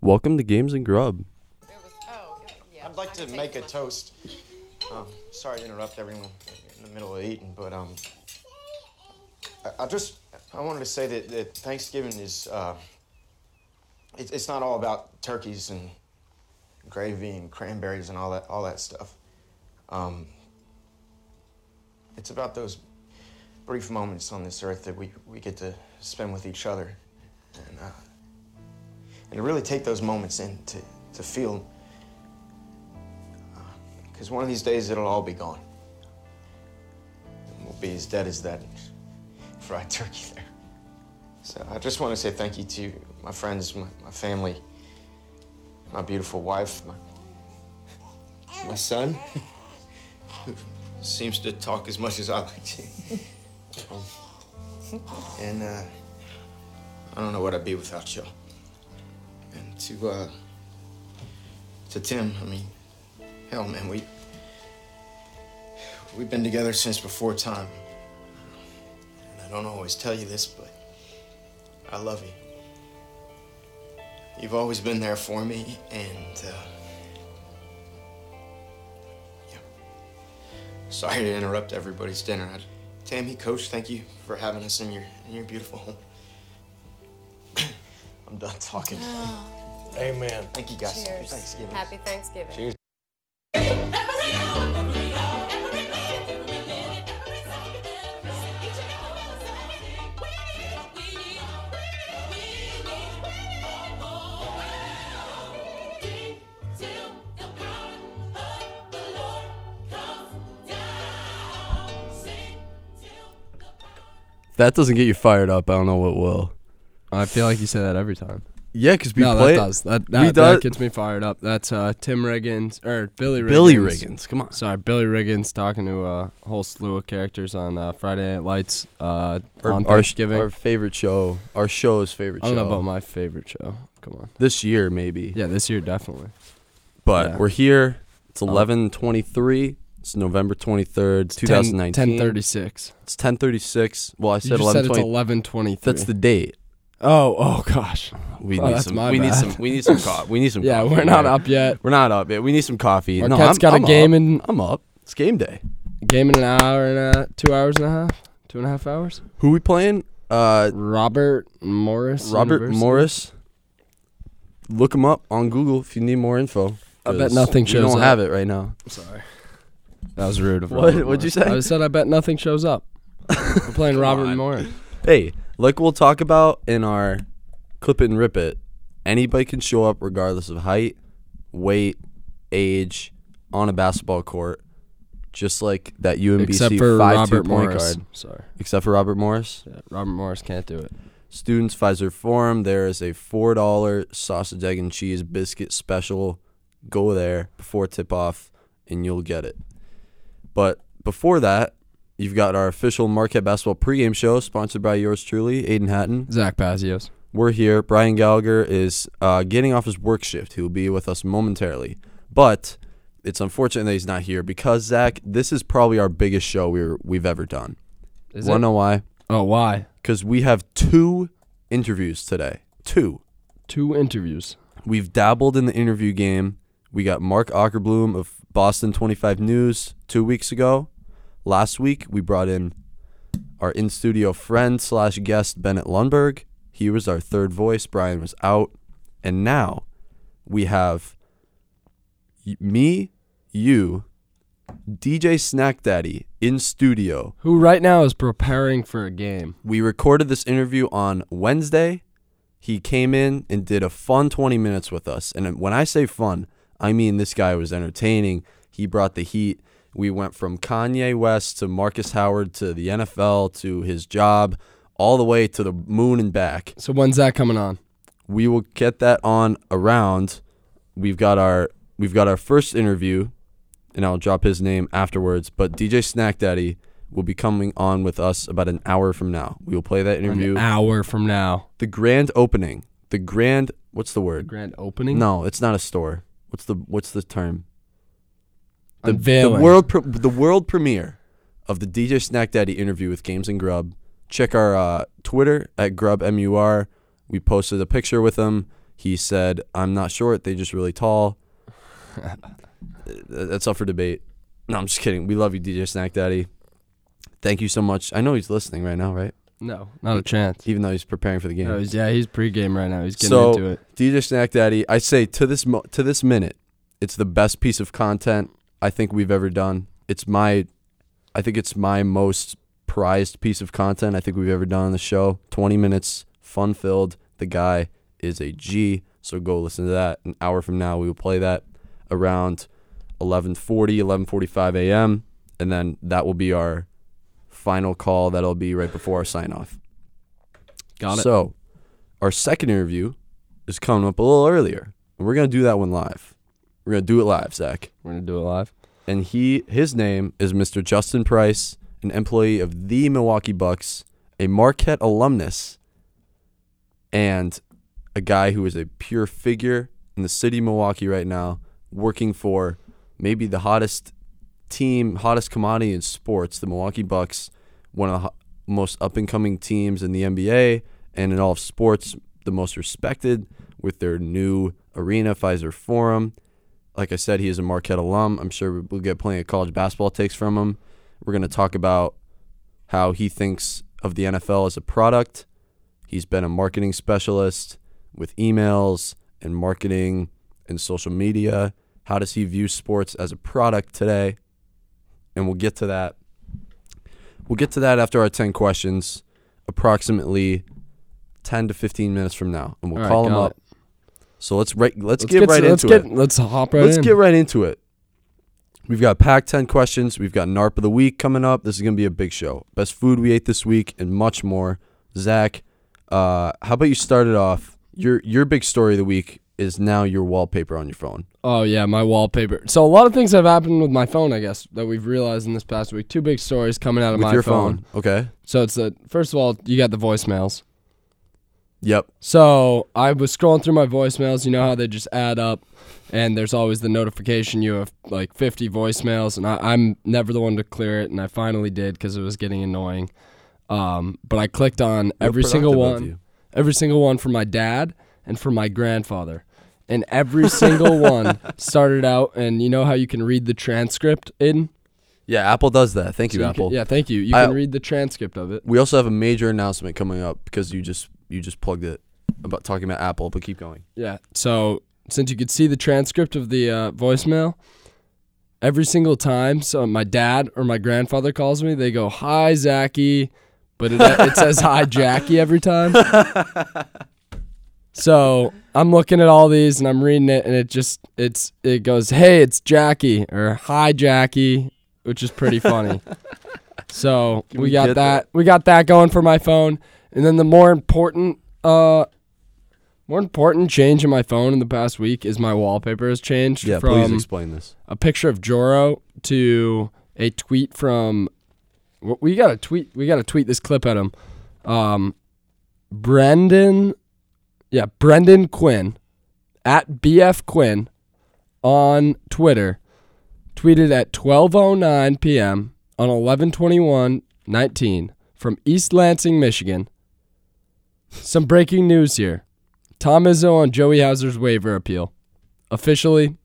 Welcome to Games and Grub. I'd like to make a toast. Um, sorry to interrupt everyone in the middle of eating, but um, I, I just I wanted to say that, that Thanksgiving is uh, it, it's not all about turkeys and gravy and cranberries and all that all that stuff. Um, it's about those brief moments on this earth that we, we get to spend with each other, and uh, and to really take those moments in to to feel because one of these days it'll all be gone. And we'll be as dead as that fried turkey there. So I just want to say thank you to my friends, my, my family, my beautiful wife, my, my son, who seems to talk as much as I like to. Um, and uh, I don't know what I'd be without y'all. And to uh, to Tim, I mean, hell, man, we we've been together since before time. And I don't always tell you this, but I love you. You've always been there for me, and uh, yeah. Sorry to interrupt everybody's dinner. Tami, Coach, thank you for having us in your in your beautiful home. I'm done talking. Amen. Thank you guys. Happy Cheers. Thanksgiving. Happy Thanksgiving. Cheers. That doesn't get you fired up, I don't know what will. I feel like you say that every time. Yeah, because we no, play that does. That, that, that gets me fired up. That's uh, Tim Riggins or Billy Riggins. Billy Riggins. Come on. Sorry, Billy Riggins talking to a whole slew of characters on uh, Friday Night Lights uh, Our, on Thanksgiving. our favorite show. Our show's favorite I show. don't know about my favorite show. Come on. this year, maybe. Yeah, this year definitely. But yeah. we're here. It's Oh. 11:23. It's November 23rd, 2019. Ten thirty six. It's 10:36. Well, I You said just said it's 11:20. eleven twenty three. That's the date. Oh, oh gosh. We Oh, need some. We need some. We need some coffee. We need some. Yeah, we're not man. up yet. We're not up yet. We need some coffee. no, Marquette's I'm, got I'm a game up. in I'm up. It's game day. game in an hour and a two hours and a half, two and a half hours. Who we playing? Uh, Robert Morris. Robert University? Morris. Look him up on Google if you need more info. I bet nothing shows. Up. We don't up. have it right now. I'm sorry. That was rude of What- Robert what'd you say? I said I bet nothing shows up. We're playing Robert on. Morris. Hey, like we'll talk about in our clip it and rip it. Anybody can show up regardless of height, weight, age, on a basketball court. Just like that UMBC Except for five two Robert point Morris. guard. Sorry. Except for Robert Morris. Yeah, Robert Morris can't do it. Students Fiserv Forum. There is a four dollar sausage, egg, and cheese biscuit special. Go there before tip off, and you'll get it. But before that, you've got our official Marquette basketball pregame show, sponsored by yours truly, Aidan Hatton. Zack Pazios. We're here. Brian Gallagher is uh, getting off his work shift. He will be with us momentarily, but it's unfortunate that he's not here because Zack, this is probably our biggest show we're, we've ever done. Is Want to know why? Oh, why? Because we have two interviews today. Two. Two interviews. We've dabbled in the interview game. We got Mark Ackerbloom of Boston 25 News two weeks ago. Last week, we brought in our in studio friend slash guest, Bennett Lundberg. He was our third voice. Brian was out. And now we have me, you, DJ Snack Daddy in studio. Who right now is preparing for a game. We recorded this interview on Wednesday. He came in and did a fun 20 minutes with us. And when I say fun, I mean this guy was entertaining. He brought the heat. We went from Kanye West to Marcus Howard to the NFL to his job, all the way to the moon and back. So when's that coming on? We will get that on around. We've got our we've got our first interview, and I'll drop his name afterwards. But DJ Snack Daddy will be coming on with us about an hour from now. We will play that interview An hour from now. the grand opening the grand what's the word Grand opening. no it's not a store what's the what's the term the, the world pre- the world premiere of the dj snack daddy interview with games and grub check our uh, twitter at grub mur we posted a picture with him He said, "I'm not short. They just really tall." Uh, That's up for debate. No, I'm just kidding. We love you, DJ Snack Daddy. Thank you so much. I know he's listening right now, right? No, not a chance. Even though he's preparing for the game. No, he's, yeah, he's pregame right now. He's getting So- into it. DJ Snack Daddy, I say to this mo- to this minute, it's the best piece of content I think we've ever done. It's my, I think it's my most prized piece of content I think we've ever done on the show. Twenty minutes, fun filled. The guy is a G, so go listen to that. An hour from now, we will play that around 11:40, 11:45 a.m., and then that will be our final call. That'll be right before our sign off. Got it. So, our second interview is coming up a little earlier, and we're gonna do that one live. We're gonna do it live, Zack. We're gonna do it live. And he, his name is Mr. Justin Price, an employee of the Milwaukee Bucks, a Marquette alumnus, and a guy who is a pure figure in the city of Milwaukee right now, working for maybe the hottest team, hottest commodity in sports, the Milwaukee Bucks, one of the most up and coming teams in the NBA and in all of sports, the most respected with their new arena, Fiserv Forum. Like I said, he is a Marquette alum. I'm sure we'll get plenty of college basketball takes from him. We're going to talk about how he thinks of the NFL as a product. He's been a marketing specialist with emails and marketing and social media. How does he view sports as a product today? And we'll get to that. We'll get to that after our 10 questions, approximately 10 to 15 minutes from now. And we'll right, call him up. So let's right, let's, Let's get, get right let's into get, it. Let's hop right let's in. get right into it. We've got Pac 10 questions. We've got NARP of the week coming up. This is going to be a big show. Best food we ate this week and much more. Zack, uh, how about you start it off? Your your big story of the week is now your wallpaper on your phone. Oh yeah, my wallpaper. So a lot of things have happened with my phone, I guess, that we've realized in this past week. Two big stories coming out of with my your phone. Okay. So it's the first of all, you got the voicemails. Yep. So I was scrolling through my voicemails. You know how they just add up, and there's always the notification you have like 50 voicemails, and I, I'm never the one to clear it, and I finally did because it was getting annoying. Um, but I clicked on every single one, every single one for my dad and for my grandfather, and every single one started out. And you know how you can read the transcript in? Yeah, Apple does that. Thank you, So can- Apple. yeah, thank you. You I- can read the transcript of it. We also have a major announcement coming up because you just you just plugged it about talking about Apple, but keep going. Yeah. So since you could see the transcript of the uh, voicemail, every single time, so my dad or my grandfather calls me, they go "Hi, Zachy," but it, it says "Hi, Jackie" every time. so I'm looking at all these and I'm reading it, and it just it's it goes, "Hey, it's Jackie" or "Hi, Jackie," which is pretty funny. so Can we we got get that. We got that going for my phone, and then the more important uh more important change in my phone in the past week is my wallpaper has changed Yeah, please from explain this. a picture of Joro to a tweet from. w- We got to tweet. We got to tweet this clip at him. Um, Brendan, yeah, Brendan Quinn at BF Quinn on Twitter tweeted at 12:09 p.m. on 11/21/19 from East Lansing, Michigan. Some breaking news here. Tom Izzo on Joey Hauser's waiver appeal. Officially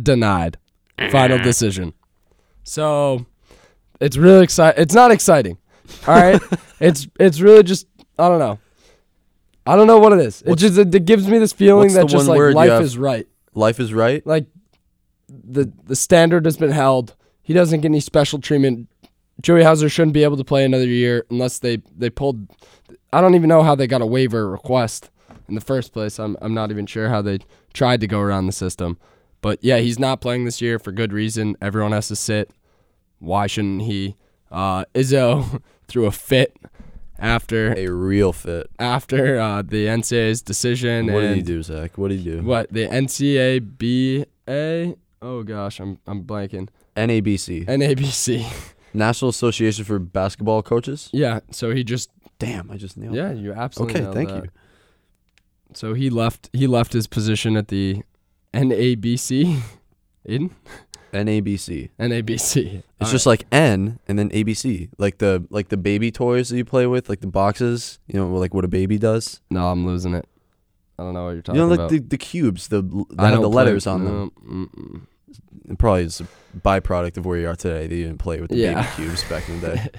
denied. Final decision. So it's really exciting. It's not exciting. All right. it's it's really just I don't know. I don't know what it is. It What's- just it, it gives me this feeling that just like life is right. Life is right. Like the the standard has been held. He doesn't get any special treatment. Joey Hauser shouldn't be able to play another year unless they they pulled. I don't even know how they got a waiver request in the first place. I'm I'm not even sure how they tried to go around the system. But yeah, he's not playing this year for good reason. Everyone has to sit. Why shouldn't he? Uh, Izzo threw a fit after A real fit. after uh, the NCAA's decision. What did he do, Zack? What did he do? what the NCABA? Oh gosh, I'm I'm blanking. NABC, NABC. National Association for Basketball Coaches. Yeah, so he just Damn, I just nailed. It. Yeah, you absolutely Okay, thank that. you. So he left he left his position at the NABC in NABC. NABC. It's just like N and then ABC, like the like the baby toys that you play with, like the boxes. You know, like what a baby does. no, I'm losing it. I don't know what you're talking. About. You know, like about. the, the cubes, the that have the don't play- letters on them. mm-mm. Probably is a byproduct of where you are today. They didn't play with the Yeah. baby cubes back in the day.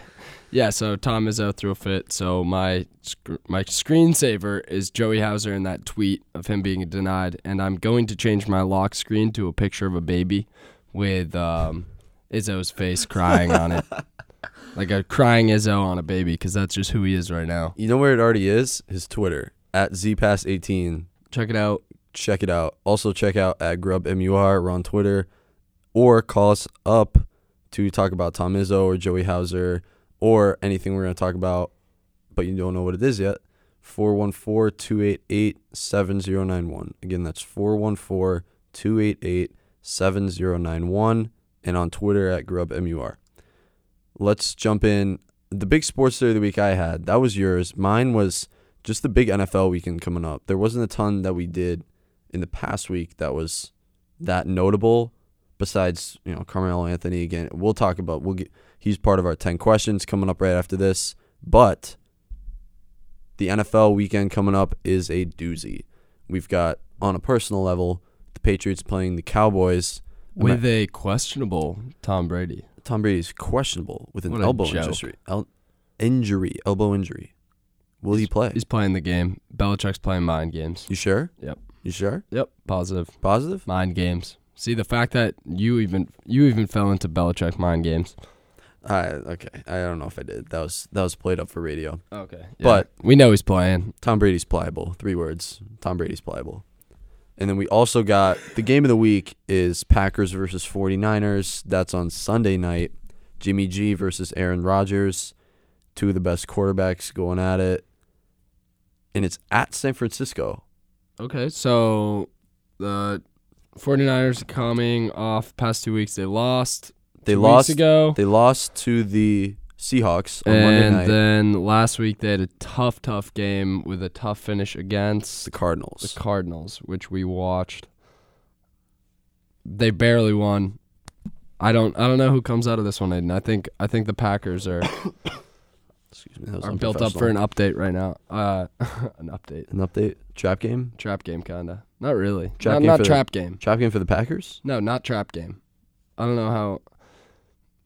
Yeah, so Tom Izzo threw a fit. So my sc- my screensaver is Joey Hauser in that tweet of him being denied, and I'm going to change my lock screen to a picture of a baby with um, Izzo's face crying on it, like a crying Izzo on a baby, because that's just who he is right now. You know where it already is? His Twitter at zpass18. Check it out. Check it out. Also check out at grubmur. We're on Twitter, or call us up to talk about Tom Izzo or Joey Hauser or anything we're going to talk about, but you don't know what it is yet. 414-288-7091. Again, that's 414-288-7091 and on Twitter at grubmur. Let's jump in. The big sports story of the week I had, that was yours. Mine was just the big NFL weekend coming up. There wasn't a ton that we did in the past week that was that notable besides, you know, Carmelo Anthony again. We'll talk about we'll get he's part of our 10 questions coming up right after this, but the NFL weekend coming up is a doozy. We've got on a personal level, the Patriots playing the Cowboys. With a questionable Tom Brady. Tom Brady's questionable with an What elbow injury. El- injury, elbow injury. Will he play? He's playing the game. Belichick's playing mind games. You sure? Yep. You sure? Yep. Positive. Positive? Mind games. See the fact that you even you even fell into Belichick mind games. I okay. I don't know if I did. That was that was played up for radio. Okay. But- we know he's playing. Tom Brady's pliable. Three words. Tom Brady's pliable. And then we also got the game of the week is Packers versus 49ers. That's on Sunday night. Jimmy G versus Aaron Rodgers. Two of the best quarterbacks going at it. And it's at San Francisco. Okay, so the 49ers coming off past two weeks they lost. They two lost weeks ago. They lost to the Seahawks on Monday and then last week they had a tough, tough game with a tough finish against the Cardinals. the Cardinals, which we watched. They barely won. I don't I don't know who comes out of this one, Aidan. I think I think the Packers are, Excuse me. That was are built up for an update right now. Uh an update. An update. Trap game. Trap game kinda. Not really. Trap not game not for the- trap game. Trap game for the Packers. No, not trap game. I don't know how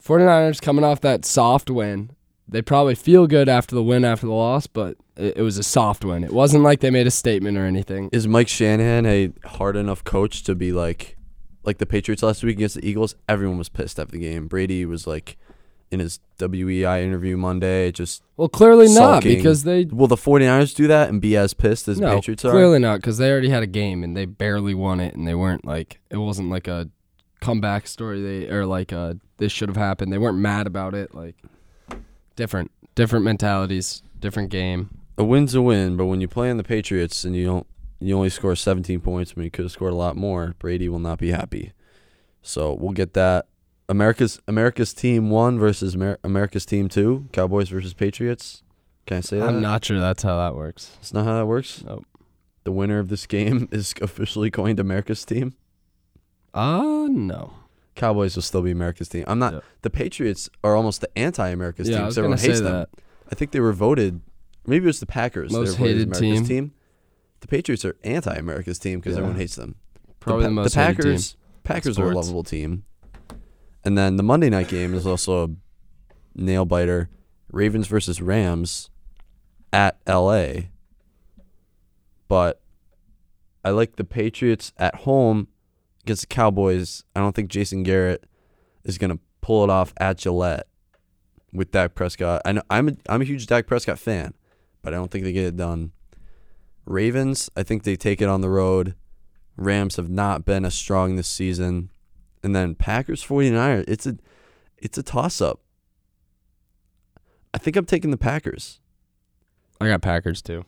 49ers coming off that soft win. They probably feel good after the win after the loss, but it, it was a soft win. It wasn't like they made a statement or anything. Is Mike Shanahan a hard enough coach to be like, like the Patriots last week against the Eagles? Everyone was pissed after the game. Brady was like, in his WEEI interview Monday, just Well, clearly not because they will the 49ers do that and be as pissed as no, Patriots are? clearly not because they already had a game and they barely won it and they weren't like it wasn't like a comeback story. They or like a this should have happened. They weren't mad about it. Like different, different mentalities, different game. A win's a win, but when you play on the Patriots and you don't, you only score 17 points when you could have scored a lot more. Brady will not be happy. So we'll get that. America's America's team one versus Amer- America's team two. Cowboys versus Patriots. Can I say that? I'm not sure that's how that works. It's not how that works. Nope. The winner of this game is officially coined America's team. Uh no. Cowboys will still be America's team. I'm not. Yeah. The Patriots are almost the anti-America's Yeah, team I was because everyone gonna hates say them. that. I think they were voted. Maybe it was the Packers. they Most voted hated America's team. The Patriots are anti-America's team because Yeah. everyone hates them. Probably the, the, Pa- most hated team. Packers. Packers are a sports. lovable team. And then the Monday night game is also a nail biter. Ravens versus Rams at LA. But I like the Patriots at home against the Cowboys. I don't think Jason Garrett is gonna pull it off at Gillette with Dak Prescott. I know I'm a, I'm a huge Dak Prescott fan, but I don't think they get it done. Ravens, I think they take it on the road. Rams have not been as strong this season. And then Packers 49ers, it's a it's a toss up. I think I'm taking the Packers. I got Packers too.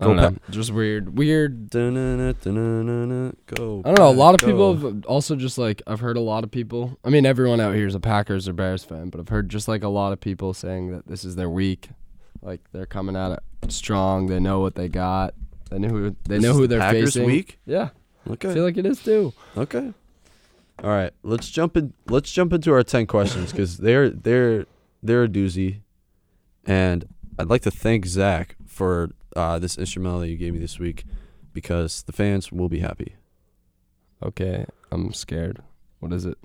I don't know. Just weird, weird. Da-na-na, da-na-na-na, Go. I don't know. A lot of Pack, people have also just like I've heard a lot of people. I mean, everyone out here is a Packers or Bears fan, but I've heard just like a lot of people saying that this is their week. Like they're coming at it strong. They know what they got. They know who they This know is who the they're Packers facing. week? Yeah, I Okay. feel like it is too. Okay. All right, let's jump in. Let's jump into our ten questions because they're they're they're a doozy, and I'd like to thank Zack for uh, this instrumental that you gave me this week. because the fans will be happy. Okay, I'm scared. What is it?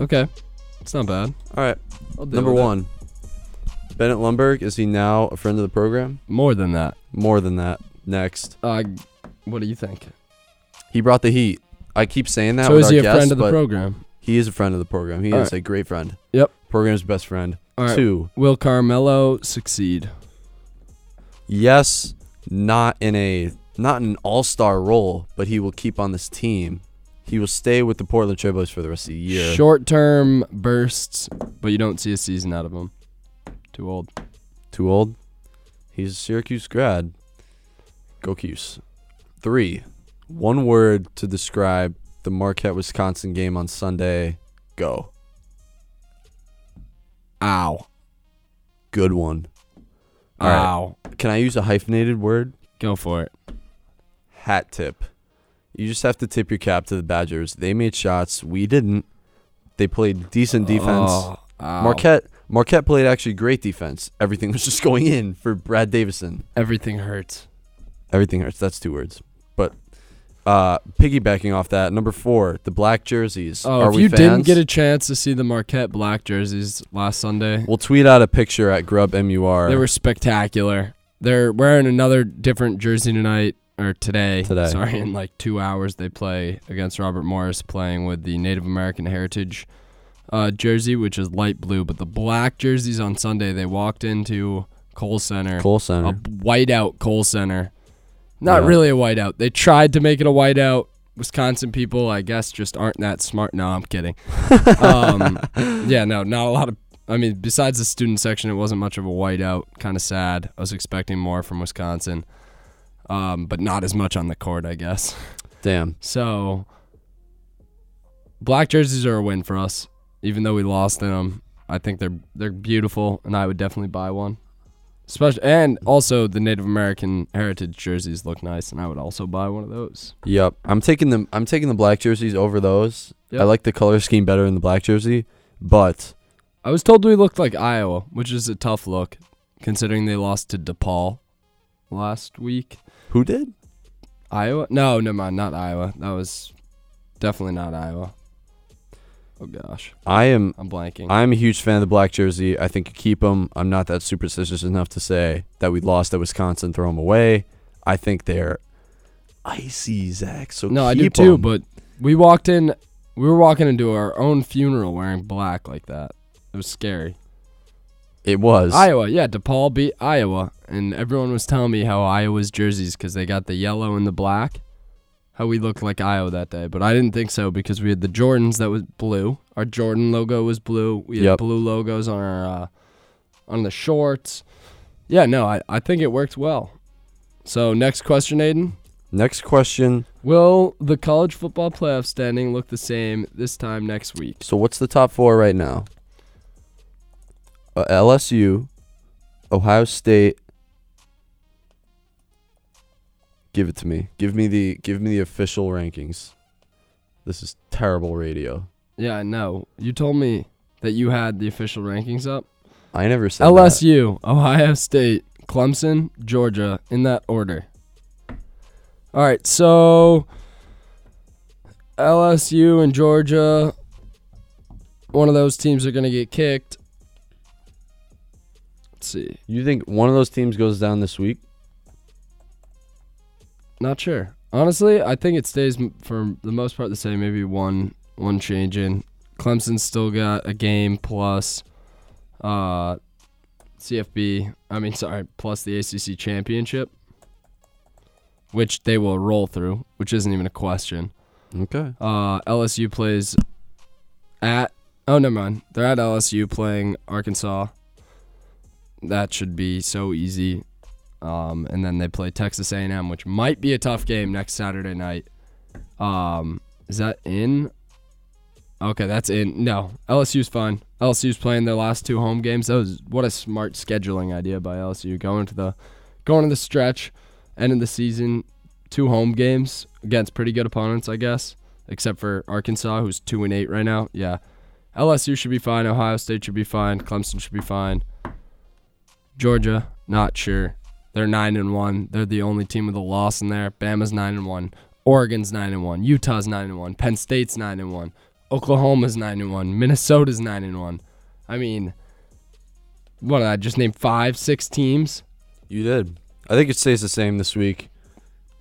Okay, it's not bad. All right, number one. Bennett Lundberg is he now a friend of the program? More than that. More than that. Next, Uh, what do you think? he brought the heat. I keep saying that. so is he a guests, friend of the program? He is a friend of the program. He All is right. a great friend. Yep. Program's best friend. All right. Two, Will Carmelo succeed? yes, not in a not in an all-star role, but he will keep on this team. He will stay with the Portland Trailblazers for the rest of the year. Short term bursts, but you don't see a season out of him. Too old. Too old. He's a Syracuse grad. Go Cuse. Three. One word to describe the Marquette Wisconsin game on Sunday. Go. Ow. Good one. All right. Ow. Can I use a hyphenated word? Go for it. Hat tip. You just have to tip your cap to the Badgers. They made shots. We didn't. They played decent oh, defense. Oh. Marquette Marquette played actually great defense. Everything was just going in for Brad Davison. Everything hurts. Everything hurts. That's two words. Uh, piggybacking off that, number four, the black jerseys. Oh, Are if we you fans? didn't get a chance to see the Marquette black jerseys last Sunday, we'll tweet out a picture at Grub MUR. they were spectacular. They're wearing another different jersey tonight or today. Today. Sorry, in like two hours they play against Robert Morris, playing with the Native American Heritage uh, jersey, which is light blue. But the black jerseys on Sunday, they walked into Kohl Center, Kohl Center, a whiteout Kohl Center. Not Yeah. really a whiteout. They tried to make it a whiteout. Wisconsin people, I guess, just aren't that smart. No, I'm kidding. um, yeah, no, not a lot of. I mean, besides the student section, it wasn't much of a whiteout. Kind of sad. I was expecting more from Wisconsin, um, but not as much on the court, I guess. Damn. So, black jerseys are a win for us, even though we lost in them. I think they're they're beautiful, and I would definitely buy one. Especially, and also the Native American heritage jerseys look nice, and I would also buy one of those. Yep. I'm taking them. I'm taking the black jerseys over those. Yep. I like the color scheme better in the black jersey, but I was told we looked like Iowa, which is a tough look, considering they lost to DePaul last week. who did? Iowa? No, never mind, not Iowa. That was definitely not Iowa. Oh gosh, I am. I'm blanking. I'm a huge fan of the black jersey. I think you keep them. I'm not that superstitious enough to say that we lost at Wisconsin, throw them away. I think they're icy, Zack. So no, I do too. 'em. But we walked in, we were walking into our own funeral wearing black like that. It was scary. it was Iowa, yeah, DePaul beat Iowa, and everyone was telling me how Iowa's jerseys because they got the yellow and the black, how we looked like Iowa that day. But I didn't think so because we had the Jordans that was blue. Our Jordan logo was blue. We had Yep. blue logos on our uh, on the shorts. Yeah, no, I, I think it worked well. So next question, Aidan. Next question. Will the college football playoff standing look the same this time next week? So what's the top four right now? Uh, LSU, Ohio State. Give it to me. Give me the give me the official rankings. This is terrible radio. Yeah, I know. You told me that you had the official rankings up. I never said that. LSU, Ohio State, Clemson, Georgia, in that order. All right, so LSU and Georgia, one of those teams are going to get kicked. Let's see. You think one of those teams goes down this week? Not sure. Honestly, I think it stays m- for the most part the same. Maybe one one change in. Clemson's still got a game plus uh, CFB. I mean, sorry, plus the ACC championship, which they will roll through, which isn't even a question. Okay. Uh, LSU plays at. Oh, never mind. They're at LSU playing Arkansas. That should be so easy. Um, and then they play Texas A&M, which might be a tough game next Saturday night. Um, is that in? Okay, that's in. No, LSU's fine. LSU's playing their last two home games. That was what a smart scheduling idea by LSU. Going to the, going to the stretch, end of the season, two home games against pretty good opponents, I guess, except for Arkansas, who's two and eight right now. Yeah, LSU should be fine. Ohio State should be fine. Clemson should be fine. Georgia, not sure. They're nine and one. They're the only team with a loss in there. Bama's nine and one. Oregon's nine and one. Utah's nine and one. Penn State's nine and one. Oklahoma's nine and one. Minnesota's nine and one. I mean, what did I just named five, six teams? You did. I think it stays the same this week.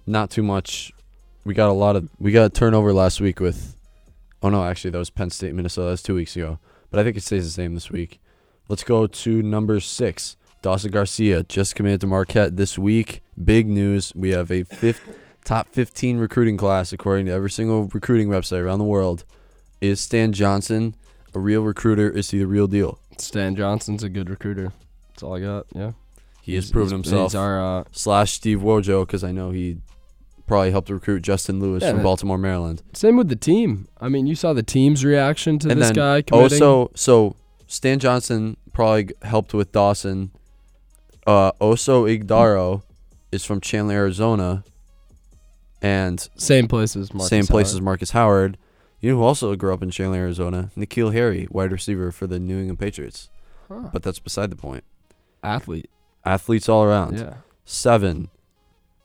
Not too much. We got a lot of we got a turnover last week with. Oh no, actually that was Penn State, Minnesota. That's two weeks ago. But I think it stays the same this week. Let's go to number six. Dawson Garcia just committed to Marquette this week. Big news. We have a fifth, top 15 recruiting class according to every single recruiting website around the world. Is Stan Johnson a real recruiter? Is he the real deal? Stan Johnson's a good recruiter. That's all I got. Yeah. He has He's- proven he's- himself. He's our uh, slash Steve Wojo because I know he probably helped recruit Justin Lewis Yeah, from Baltimore, Maryland. same with the team. I mean, you saw the team's reaction to and this guy committing. also, so Stan Johnson probably helped with Dawson. Uh, Oso Ighodaro is from Chandler, Arizona, and same place as Marcus same place as Howard. Marcus Howard. You know who also grew up in Chandler, Arizona? N'Keal Harry, wide receiver for the New England Patriots. Huh. But that's beside the point. athlete. Athletes all around. Yeah. Seven.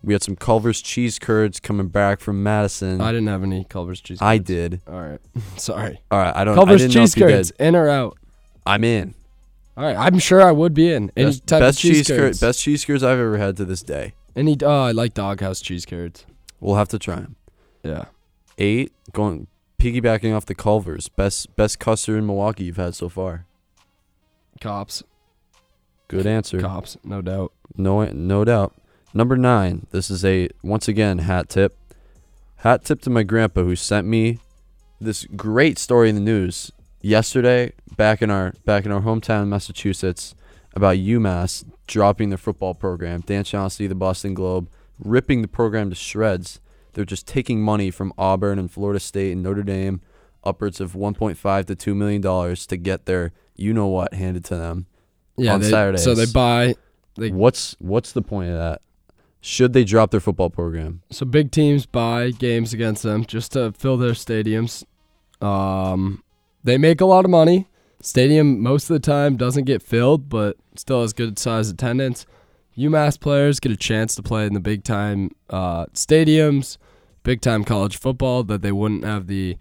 We had some Culver's cheese curds coming back from Madison. I didn't have any Culver's cheese. I did. All right. Sorry. All right, I don't. I Culver's know cheese curds, in or out? I'm in. All right. I'm sure I would be in any Best, type best of cheese, cur- curds. best cheese curds I've ever had to this day. Any? Oh, I like Doghouse cheese curds. We'll have to try them. Yeah. Eight, going piggybacking off the Culver's. Best best custard in Milwaukee you've had so far. Kopp's. Good answer. Kopp's. No doubt. No no doubt. Number nine. This is a once again hat tip. Hat tip to my grandpa who sent me this great story in the news yesterday back in our back in our hometown Massachusetts about UMass dropping their football program. Dan Shaughnessy, the Boston Globe, ripping the program to shreds. They're just taking money from Auburn and Florida State and Notre Dame, upwards of 1.5 to 2 million dollars to get their you know what handed to them. Yeah. On they, So they buy. They, What's what's the point of that? Should they drop their football program? So big teams buy games against them just to fill their stadiums. Um, they make a lot of money. Stadium most of the time doesn't get filled, but still has good size attendance. UMass players get a chance to play in the big time uh, stadiums, big time college football that they wouldn't have the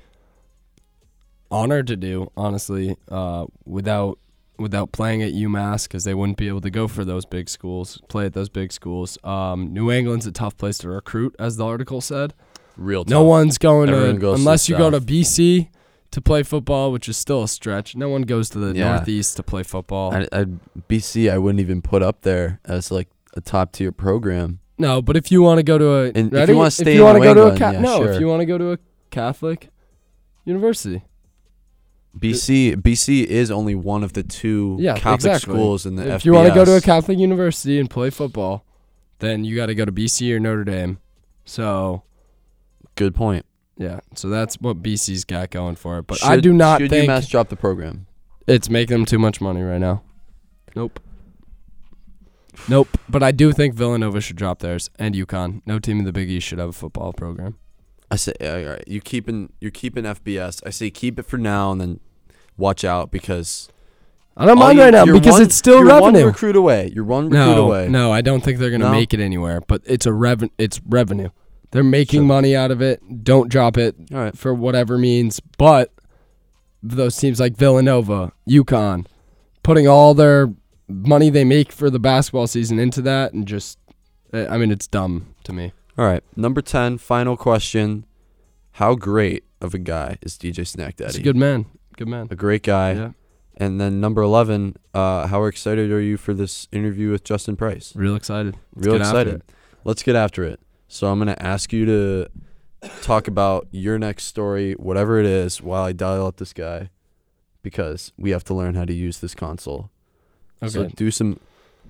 honor to do, honestly, uh, without without playing at UMass because they wouldn't be able to go for those big schools, play at those big schools. Um, New England's a tough place to recruit, as the article said. Real No one's going Everyone to to unless the you go to BC to play football, which is still a stretch. No one goes to the Yeah. Northeast to play football. I, I BC I wouldn't even put up there as like a top tier program. no, but if you want to go to a And if you wanna stay you in wanna New go to a ca- yeah, no, sure. if you want to go to a Catholic university, BC BC is only one of the two Yeah, Catholic exactly. schools in the if FBS. you want to go to a Catholic university and play football, then you got to go to BC or Notre Dame. So Good point. Yeah, so that's what BC's got going for it. But I do not should think UMass drop the program. it's making them too much money right now. Nope. Nope. But I do think Villanova should drop theirs and UConn. No team in the Big East should have a football program. I say all right, you keeping you're keeping FBS. I say keep it for now and then watch out because I don't mind you- right now because one- it's still you're One recruit away. You're one recruit No, away. no, I don't think they're gonna No? make it anywhere. But it's a reven- It's revenue. They're making So- money out of it. Don't drop it All right. for whatever means. But those teams like Villanova, UConn, putting all their money they make for the basketball season into that, and just, I mean, it's dumb to me. All right. Number 10, final question. How great of a guy is DJ Snack Daddy? He's a good man. Good man. a great guy. Yeah. And then number 11, uh, how excited are you for this interview with Justin Price? Real excited. Let's Real excited. it. Let's get after it. So I'm going to ask you to talk about your next story, whatever it is, while I dial up this guy because we have to learn how to use this console. Okay. So do some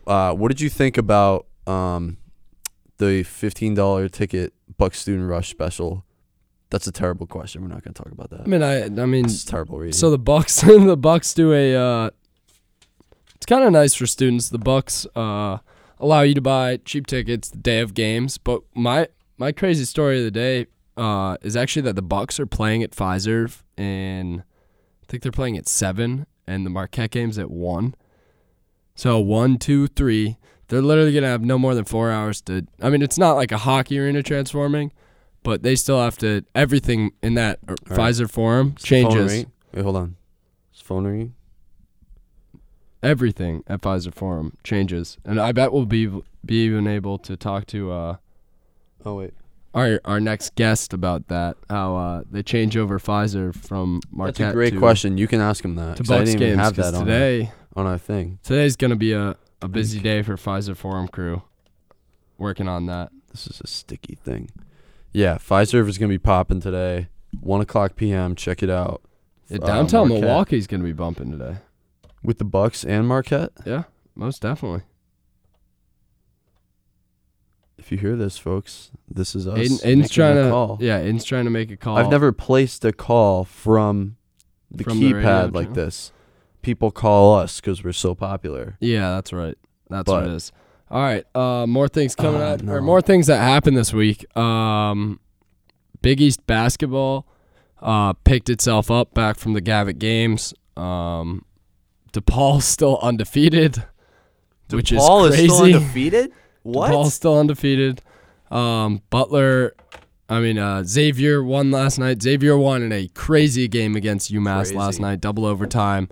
uh, what did you think about um, the $15 ticket Buck Student Rush special? That's a terrible question. We're not going to talk about that. I mean, I, I mean, it's terrible reading. so the Bucks, the Bucks do a. Uh, it's kind of nice for students. The Bucks uh, allow you to buy cheap tickets the day of games. But my my crazy story of the day uh, is actually that the Bucks are playing at Fiserv, and I think they're playing at seven, and the Marquette game's at one. So one, two, three. They're literally gonna have no more than four hours to. I mean, it's not like a hockey arena transforming, but they still have to. Everything in that All right. Fiserv Forum Is phone changes. Wait, hold on. Is phone ringing? Everything at Fiserv Forum changes, and I bet we'll be be even able to talk to uh, Oh wait. our our next guest about that. How uh, they change over Fiserv from Marquette That's a great to, question. You can ask him that. to 'cause I Bucks didn't even games have 'cause that on today. our, on our thing. Today's gonna be a, a busy day for Fiserv Forum crew working on that. This is a sticky thing. Yeah, Fiserv is gonna be popping today. One o'clock p.m. Check it out. Yeah, Uh, downtown Marquette. Milwaukee's gonna be bumping today. With the Bucks and Marquette. Yeah, most definitely. If you hear this, folks, this is us. Aidan, Aidan's trying a to call. yeah, Aidan's trying to make a call. I've never placed a call from the From the radio keypad like channel? this. People call us because we're so popular. Yeah, that's right. That's But- what it is. All right. Uh, more things coming Ah, up, no. or more things that happened this week. Um, Big East basketball uh, picked itself up back from the Gavitt games. Um, DePaul's still undefeated, which is crazy. is still undefeated. What? DePaul's still undefeated. Um, Butler, I mean uh, Xavier won last night. Xavier won in a crazy game against UMass last night, double overtime.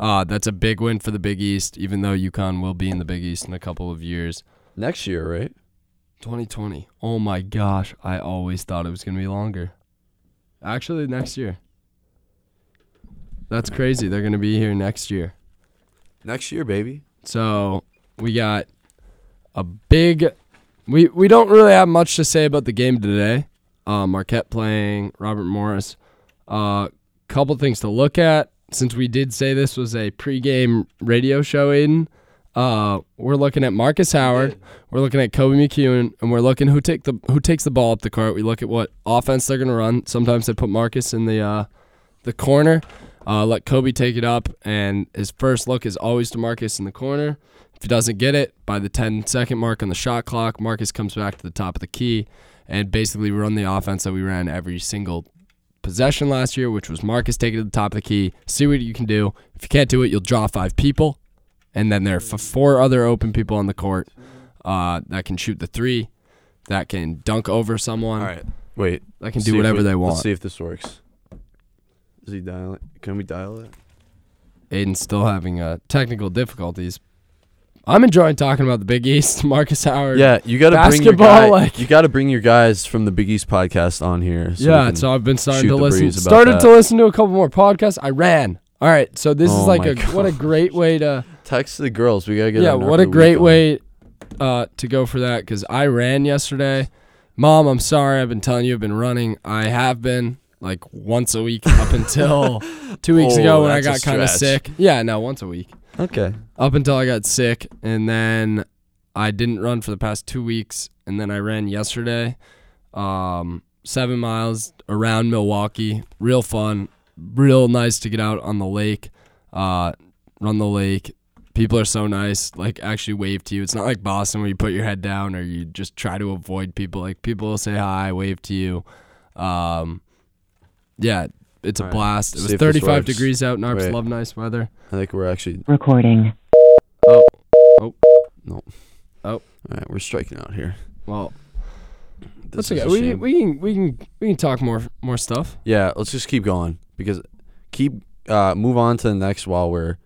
Uh, that's a big win for the Big East, even though UConn will be in the Big East in a couple of years. Next year, right? 2020. Oh my gosh, I always thought it was gonna be longer. Actually, next year. That's crazy. They're gonna be here next year. Next year, baby. So we got a big. We we don't really have much to say about the game today. Uh, Marquette playing Robert Morris. Uh, couple things to look at since we did say this was a pregame radio show. Aidan, uh, we're looking at Marcus Howard. We're looking at Kobe McEwen, and we're looking who take the who takes the ball up the court. We look at what offense they're gonna run. Sometimes they put Marcus in the uh, the corner. Uh, let Kobe take it up, and his first look is always to Marcus in the corner. If he doesn't get it by the 10 second mark on the shot clock, Marcus comes back to the top of the key and basically run the offense that we ran every single possession last year, which was Marcus taking it to the top of the key, see what you can do. If you can't do it, you'll draw five people, and then there are f- four other open people on the court uh, that can shoot the three, that can dunk over someone, All right. Wait. that can do whatever we- they want. Let's see if this works. Is he dialing? Can we dial it? Aidan's still having uh, technical difficulties. I'm enjoying talking about the Big East, Marcus Howard. Yeah, you got to bring your basketball, guy, like- you got to bring your guys from the Big East podcast on here. So we yeah. can- So I've been starting shoot to the listen. breeze about Started that. to listen to a couple more podcasts. I ran. All right. So this Oh is like my a what a great way to text the girls. We gotta get. yeah. What a great week on. way uh, to go for that because I ran yesterday. Mom, I'm sorry. I've been telling you I've been running. I have been like once a week up until two weeks Oh, ago when I got kind of sick. Yeah, no, once a week. Okay. up until I got sick, and then I didn't run for the past two weeks, and then I ran yesterday, um, seven miles around Milwaukee. Real fun, real nice to get out on the lake, uh, run the lake. People are so nice, like actually wave to you. It's not like Boston where you put your head down or you just try to avoid people. Like people will say hi, wave to you. Um, yeah, it's a All right, blast. It see was if this 35 works. degrees out. Narps Wait. love nice weather. I think we're actually. Recording. Oh, oh, No. Oh. All right, we're striking out here. well, This That's is okay. a We, shame. we can we can we can talk more more stuff. Yeah, let's just keep going because keep uh move on to the next while we're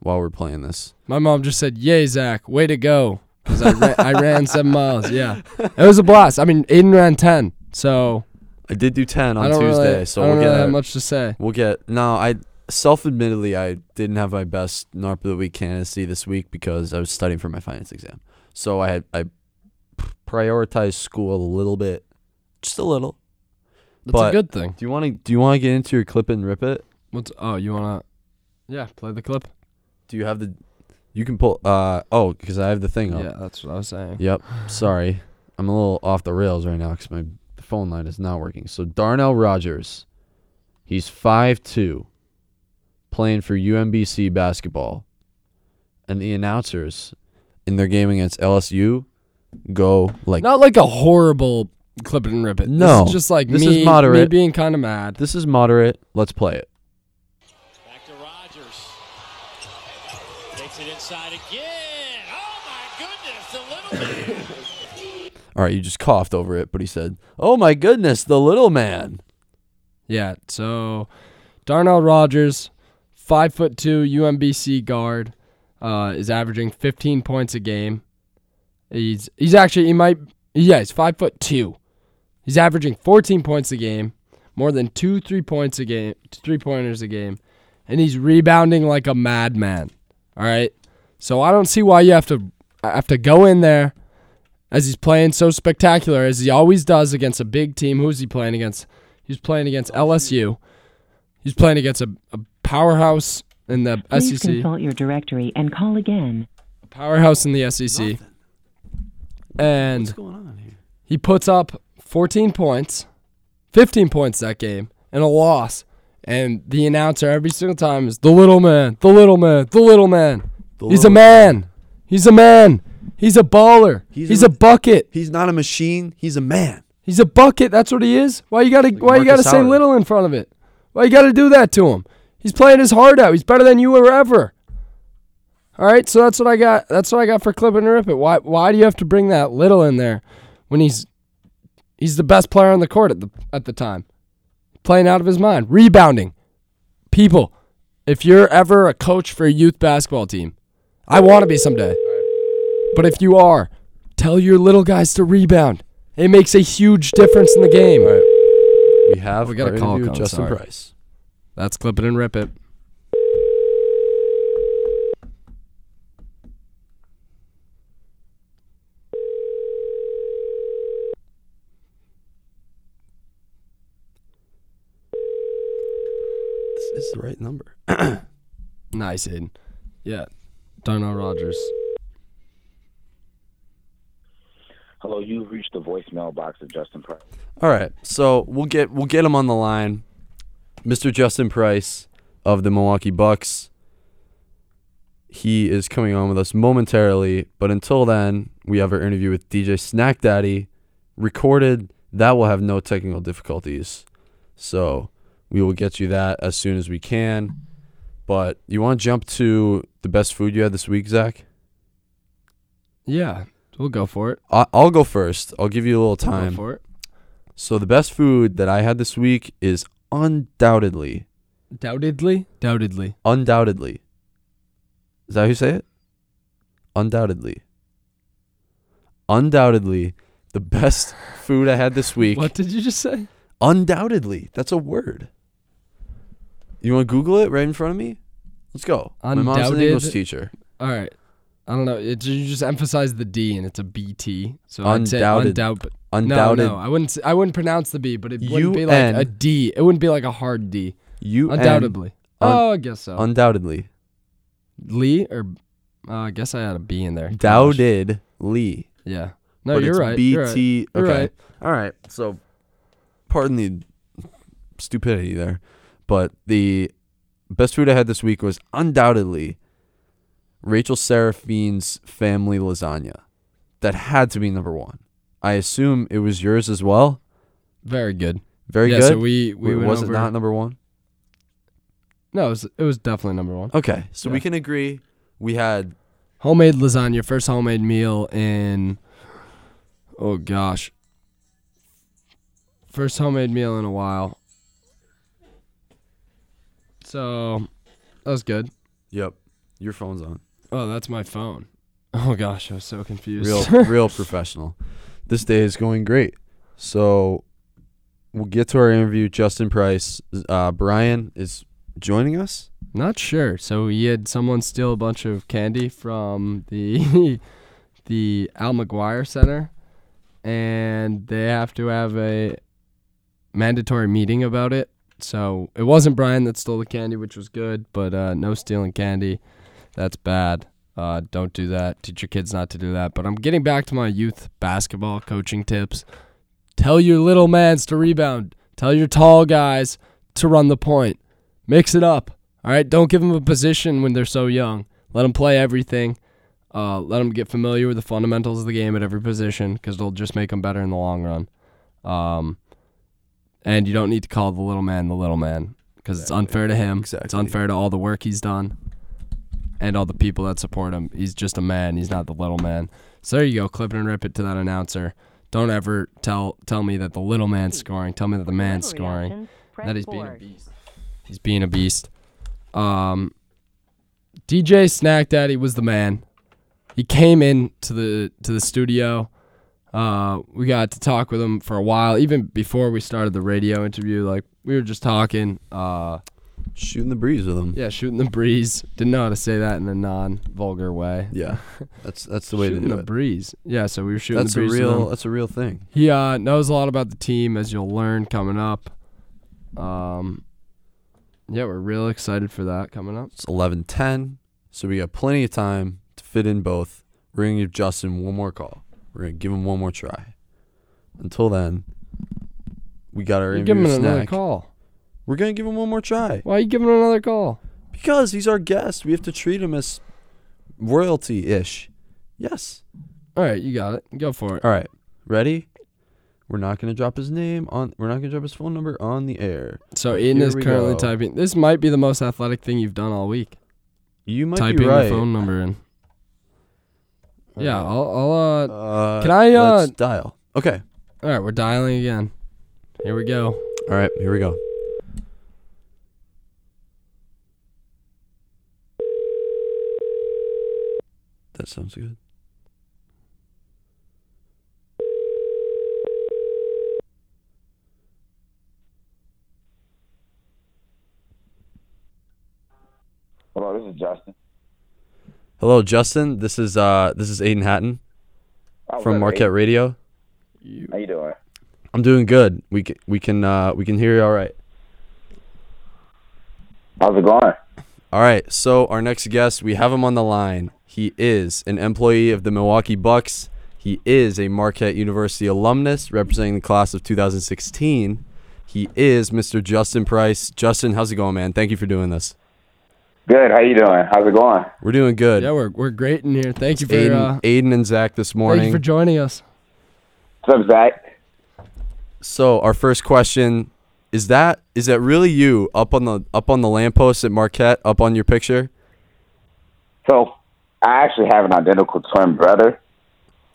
while we're playing this. My mom just said, "Yay, Zack, way to go!" Because I ran, I ran seven miles. Yeah, it was a blast. I mean, Aidan ran ten, so I did do ten I on don't Tuesday, really, so I don't we'll really get have much to say. we'll get no. I self-admittedly I didn't have my best NARP of the week candidacy this week because I was studying for my finance exam. So I had I prioritized school a little bit, just a little. That's but- a good thing. Do you want to do you want to get into your clip and rip it? What's oh you wanna? Yeah, play the clip. Do you have the? You can pull. Uh oh, because I have the thing up. Yeah, that's what I was saying. Yep. Sorry, I'm a little off the rails right now because my phone line is not working. So Darnell Rogers, he's five two, playing for UMBC basketball, and the announcers in their game against LSU go like Not like a horrible clip it and rip it. No, this is just like this me, is moderate. me being kind of mad. this is moderate. Let's play it. Back to Rogers. Takes it inside again. Oh my goodness, the little man. All right, you just coughed over it, but he said, "Oh my goodness, the little man." Yeah, so Darnell Rogers, five foot two UMBC guard, uh, is averaging 15 points a game. He's he's actually he might yeah he's five foot two. He's averaging 14 points a game, more than two three points a game, three pointers a game, and he's rebounding like a madman. All right, so I don't see why you have to have to go in there as he's playing so spectacular as he always does against a big team. Who's he playing against? He's playing against oh, LSU. He's playing against a, a powerhouse in the Please SEC. consult your directory and call again. A powerhouse in the SEC. And What's going on here? he puts up 14 points, 15 points that game, and a loss. And the announcer every single time is the little man, the little man, the little man. The He's little a man. He's a man. He's a baller. He's He's, a- a, bucket. He's not a machine. He's a man. He's a bucket. That's what he is. Why you gotta Like Why you gotta Marcus say little in front of it? Why you gotta do that to him? He's playing his heart out. He's better than you were ever. All right, so that's what I got. That's what I got for clipping and rip it. Why Why do you have to bring that little in there when he's he's the best player on the court at the at the time, playing out of his mind, rebounding. People, if you're ever a coach for a youth basketball team, I want to be someday. But if you are, tell your little guys to rebound. It makes a huge difference in the game. We have We got a call interview with coming, Justin sorry. Price. That's clip it and rip it. This is the right number. Nice, Aidan. Yeah. Darnell Rogers. Hello, you've reached the voicemail box of Justin Price. All right, so we'll get we'll get him on the line, Mr. Justin Price of the Milwaukee Bucks. He is coming on with us momentarily, but until then, we have our interview with DJ Snack Daddy, recorded. That will have no technical difficulties, so we will get you that as soon as we can. But you want to jump to the best food you had this week, Zack? Yeah, we'll go for it. I- I'll go first. I'll give you a little We'll time. Go for it. So the best food that I had this week is undoubtedly, Doubtedly. Doubtedly. undoubtedly. Is that how you say it? Undoubtedly. Undoubtedly, the best food I had this week. What did you just say? Undoubtedly, that's a word. You want to Google it right in front of me? Let's go. My mom's an English teacher. All right. I don't know. It, you just emphasize the D and it's a BT. So I'd say Undoubted. undoubt, Undoubted. No, no, I wouldn't. I wouldn't pronounce the B, but it wouldn't be like a D. It wouldn't be like a hard D. You Undoubtedly. un- oh, I guess so. Undoubtedly. Lee or uh, I guess I had a B in there. Doubted Lee. Yeah. No, but you're it's right. You're right. BT. You're okay. right. All right. So, pardon the stupidity there, but the best food I had this week was undoubtedly Rachel Seraphine's family lasagna. That had to be number one. I assume it was yours as well. Very good. Very yeah, good. So we we Wait, was over, it not number one? No, it was, it was definitely number one. Okay, so we can agree. We had Homemade lasagna, first homemade meal in. Oh gosh. First homemade meal in a while. So, that was good. yep. Your phone's on. Oh, that's my phone. Oh gosh, I was so confused. Real, real professional. This day is going great. So we'll get to our interview. Justin Price, uh, Brian is joining us. Not sure. So he had someone steal a bunch of candy from the the Al McGuire Center, and they have to have a mandatory meeting about it. So it wasn't Brian that stole the candy, which was good, but uh, no stealing candy. That's bad. Uh, don't do that. Teach your kids not to do that. But I'm getting back to my youth basketball coaching tips. Tell your little mans to rebound. Tell your tall guys to run the point. Mix it up. All right, don't give them a position when they're so young. Let them play everything. Uh, let them get familiar with the fundamentals of the game at every position because it'll just make them better in the long run. Um, and you don't need to call the little man the little man because it's unfair to him. It's unfair to all the work he's done. And all the people that support him. He's just a man. He's not the little man. So there you go. Clip it and rip it to that announcer. Don't ever tell tell me that the little man's scoring. Tell me that the man's scoring. That he's being a beast. He's being a beast. Um, DJ Snack Daddy was the man. He came in to the to the studio. Uh, we got to talk with him for a while, even before we started the radio interview. Like we were just talking. Uh, Shooting the breeze with him. yeah, shooting the breeze. Didn't know how to say that in a non-vulgar way. Yeah. That's that's the way shooting to do the it. breeze. Yeah, so we were shooting That's the a breeze. with real that's a real thing. He uh, knows a lot about the team, as you'll learn coming up. Um, yeah, we're real excited for that coming up. It's eleven ten, so we got plenty of time to fit in both. We're gonna give Justin one more call. We're gonna give him one more try. Until then, we got our give him another snack. call. We're gonna give him one more try Why are you giving him another call? because he's our guest. We have to treat him as royalty ish. Yes. All right, you got it. Go for it. All right. Ready? We're not gonna drop his name on. We're not gonna drop his phone number on the air. So Aidan Here is we currently go. typing. This might be the most athletic thing you've done all week. You might typing be right. the phone number in. Yeah, I'll. I'll uh, Uh, Can I, uh, let's dial? Okay. all right, we're dialing again. Here we go. All right. Here we go. That sounds good. Hello, this is Justin. Hello, Justin. This is uh this is Aidan Hatton Oh, from Marquette Radio. hey. How you doing? I'm doing good. We can we can uh we can hear you all right. How's it going? All right. So our next guest, we have him on the line. He is an employee of the Milwaukee Bucks. He is a Marquette University alumnus representing the class of 2016. He is Mr. Justin Price. Justin, how's it going, man? Thank you for doing this. Good. How you doing? How's it going? We're doing good. Yeah, we're we're great in here. Thank you for Aidan, uh, Aidan and Zack this morning. thank you for joining us. What's up, Zack? so our first question is that is that really you up on the up on the lamppost at Marquette up on your picture? So, I actually have an identical twin brother.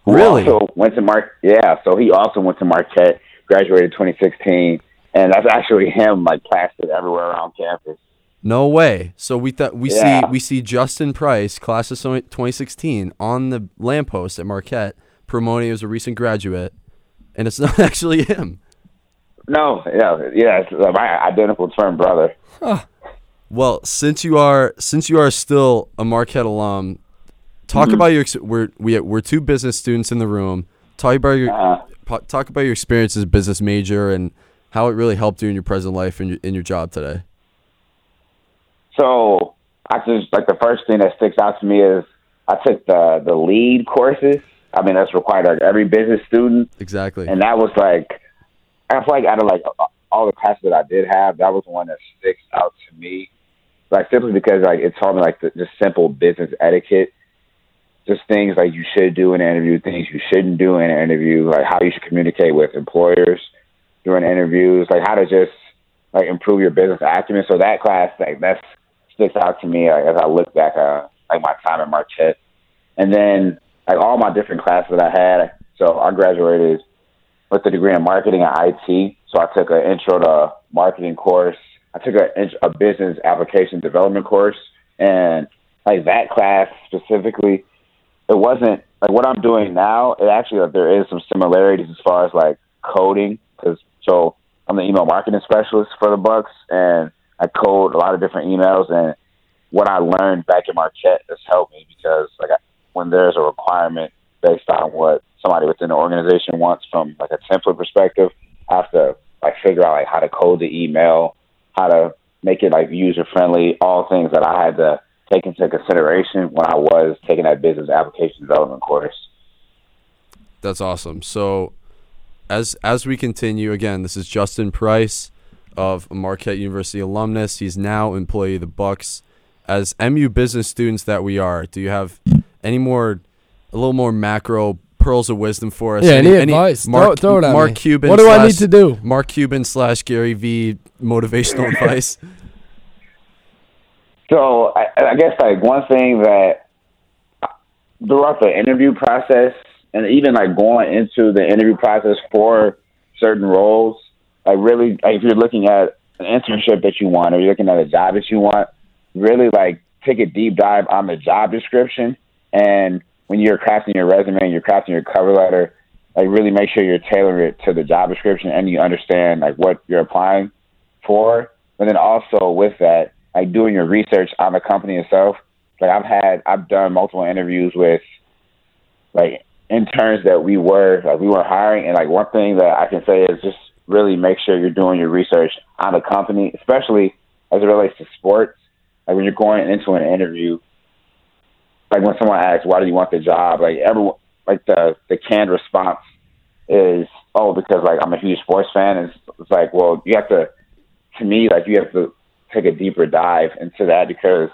Really? Also went to Mar. Yeah. So he also went to Marquette, graduated 2016, and that's actually him, like plastered everywhere around campus. No way. So we thought we Yeah. see we see Justin Price, class of 2016, on the lamppost at Marquette, promoting as a recent graduate, and it's not actually him. No, yeah, yeah, it's uh, my identical twin brother. Well, since you are since you are still a Marquette alum, talk Mm-hmm. about your ex- we're we we're two business students in the room. Talk about your Uh, po- talk about your experience as a business major and how it really helped you in your present life and your, in your job today. So I just like the first thing that sticks out to me is I took the the lead courses. I mean that's required of every business student, Exactly. and that was like I feel like out of like all the classes that I did have, that was one that sticks out to me. Like simply because like it taught me like the, just simple business etiquette, just things like you should do in an interview, things you shouldn't do in an interview, like how you should communicate with employers during interviews, like how to just like improve your business acumen. So that class, like that sticks out to me like, as I look back uh like my time at Marquette. And then like all my different classes that I had. So I graduated with a degree in marketing and IT. So I took an intro to marketing course. I took a, a business application development course, and like that class specifically, it wasn't like what I'm doing now. It actually like, there is some similarities as far as like coding because so I'm the email marketing specialist for the Bucks, and I code a lot of different emails. And what I learned back in Marquette has helped me because like I, when there's a requirement based on what somebody within the organization wants from like a template perspective, I have to like figure out like how to code the email, how to make it like user friendly, all things that I had to take into consideration when I was taking that business application development course. That's awesome. So, as as we continue, again, this is Justin Price of Marquette University alumnus. He's now employee of the Bucks. As MU business students that we are, do you have any more, a little more macro pearls of wisdom for us? Yeah, any advice? Throw- throw it at Mark me. Cuban. What do I need to do? Mark Cuban slash Gary V motivational advice. So I, I guess like one thing that throughout the interview process, and even like going into the interview process for certain roles, like really, like if you're looking at an internship that you want, or you're looking at a job that you want, really like take a deep dive on the job description. And when you're crafting your resume and you're crafting your cover letter, like really make sure you're tailoring it to the job description and you understand like what you're applying for. But then also with that, like doing your research on the company itself. Like I've had, I've done multiple interviews with like interns that we were like we were hiring, and like one thing that I can say is just really make sure you're doing your research on the company, especially as it relates to sports. Like when you're going into an interview, like when someone asks, "Why do you want the job?" Like everyone, like the the canned response is, "Oh, because like I'm a huge sports fan." And it's, it's like, well, you have to, to me, like you have to take a deeper dive into that because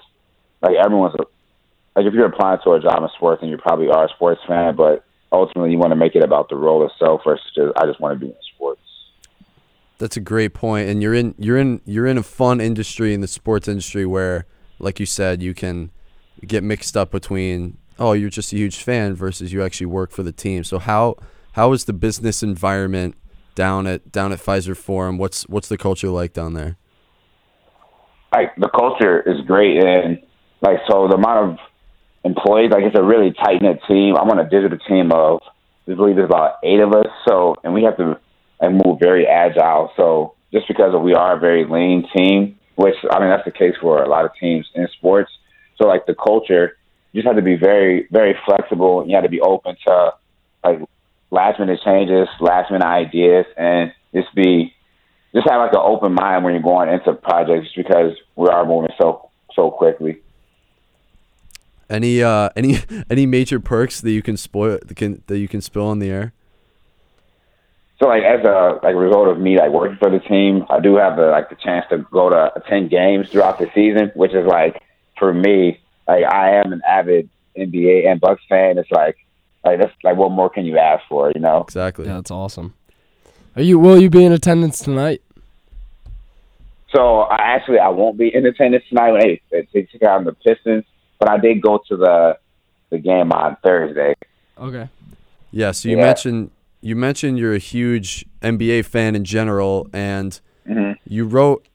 like everyone's like if you're applying to a job in sports and you probably are a sports fan, but ultimately you want to make it about the role itself versus just I just want to be in sports. That's a great point, and you're in you're in you're in a fun industry in the sports industry where, like you said, you can get mixed up between oh you're just a huge fan versus you actually work for the team. So how how is the business environment down at down at Fiserv Forum? What's what's the culture like down there? Like the culture is great, and like so the amount of employees, like it's a really tight knit team. I'm on a digital team of I believe there's about eight of us, so and we have to like, move very agile. So just because we are a very lean team, which I mean that's the case for a lot of teams in sports. So like the culture, you just have to be very very flexible. And you have to be open to like last minute changes, last minute ideas, and just be just have like an open mind when you're going into projects because we are moving so so quickly. Any uh any any major perks that you can spoil that can that you can spill on the air? So like as a like result of me like working for the team, I do have the like the chance to go to attend games throughout the season, which is like for me, like I am an avid NBA and Bucks fan. It's like like that's like what more can you ask for, you know? Exactly. Yeah, that's awesome. Are you? Will you be in attendance tonight? So I actually I won't be in attendance tonight when they, they took out the Pistons, but I did go to the the game on Thursday. Okay. Yeah, so you Yeah. mentioned you mentioned you're a huge NBA fan in general, and Mhm. you wrote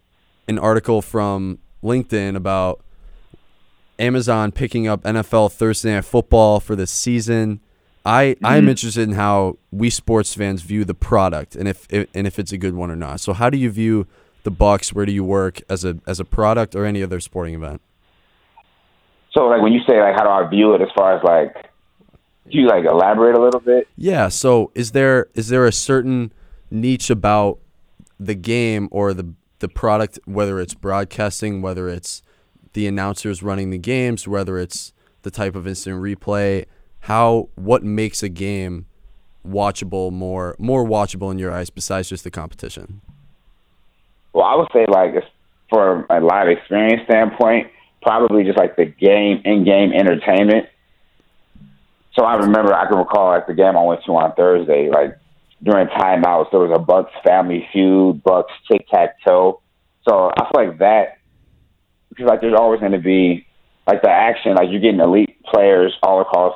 an article from LinkedIn about Amazon picking up NFL Thursday Night Football for this season. I I'm mm-hmm. interested in how we sports fans view the product and if, if and if it's a good one or not. So how do you view the Bucks? Where do you work as a as a product or any other sporting event? So like when you say like how do I view it as far as like do you like elaborate a little bit? Yeah. So is there is there a certain niche about the game or the the product, whether it's broadcasting, whether it's the announcers running the games, whether it's the type of instant replay, how what makes a game watchable more more watchable in your eyes besides just the competition? Well, I would say like from a live experience standpoint, probably just like the game in game entertainment. So I remember I can recall like the game I went to on Thursday, like during timeouts there was a Bucks family feud, Bucks tic tac toe. So I feel like that because like there's always going to be like the action, like you're getting elite players all across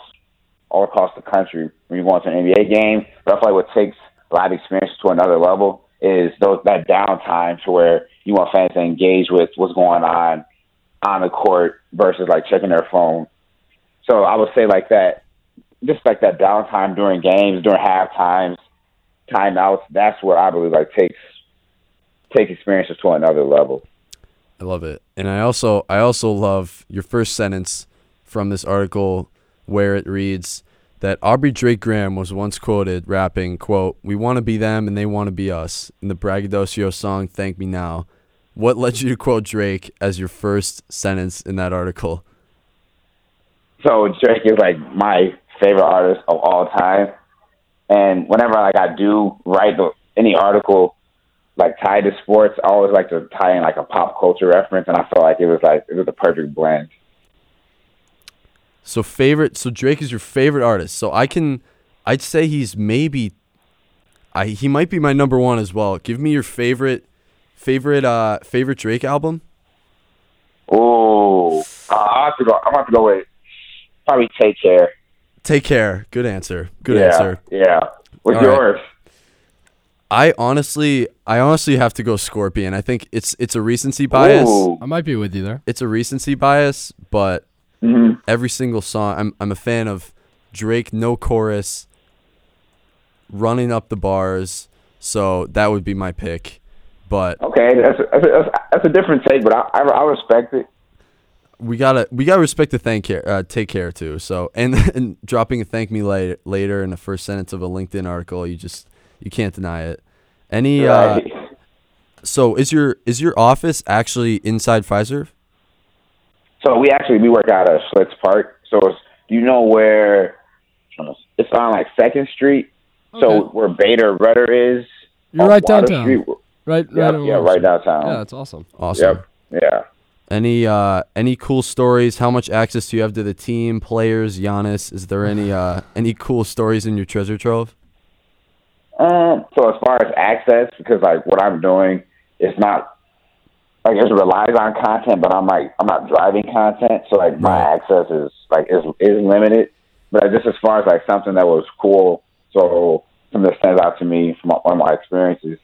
all across the country when you go going to an NBA game. I like what takes live experience to another level is those that downtime to where you want fans to engage with what's going on on the court versus like checking their phone. So I would say like that, just like that downtime during games, during half times, timeouts. That's what I believe like takes takes experiences to another level. I love it. And I also I also love your first sentence from this article where it reads that Aubrey Drake Graham was once quoted rapping, quote, We want to be them and they want to be us in the braggadocio song Thank Me Now. What led you to quote Drake as your first sentence in that article? So Drake is like my favorite artist of all time, and whenever like I do write any article like tied to sports, I always like to tie in like a pop culture reference, and I felt like it was like it was the perfect blend. So favorite so Drake is your favorite artist. So I can I'd say he's maybe I he might be my number one as well. Give me your favorite favorite uh favorite Drake album. Oh, I have to go. I'm gonna have to go with probably take care. Take care. Good answer. Good yeah, answer. Yeah. What's All right. yours? I honestly, I honestly have to go Scorpion. I think it's it's a recency bias. Ooh. I might be with you there. It's a recency bias, but Mhm. every single song, I'm I'm a fan of Drake, no chorus, running up the bars. So that would be my pick. But Okay, that's a, that's, a, that's, a, that's a different take, but I, I, I respect it. we gotta we gotta respect the thank care, uh, take care too. So and and dropping a thank me later later in the first sentence of a LinkedIn article, you just you can't deny it. Any uh, Right. so is your is your office actually inside Fiserv? So we actually we work out of Schlitz Park. So it's, do you know where? It's on like Second Street. So where Bader Rutter is. You're right Water downtown. Street. Right, Yeah, right. yeah, right Street. downtown. Yeah, that's awesome. Awesome. Yep. Yeah. Any uh any cool stories? How much access do you have to the team, players, Giannis? Is there any uh any cool stories in your treasure trove? Um. So as far as access, because like what I'm doing is not like it relies on content, but I'm like I'm not driving content, so like my Right. access is like is is limited. But just as far as like something that was cool, so something that stands out to me from one of my experiences,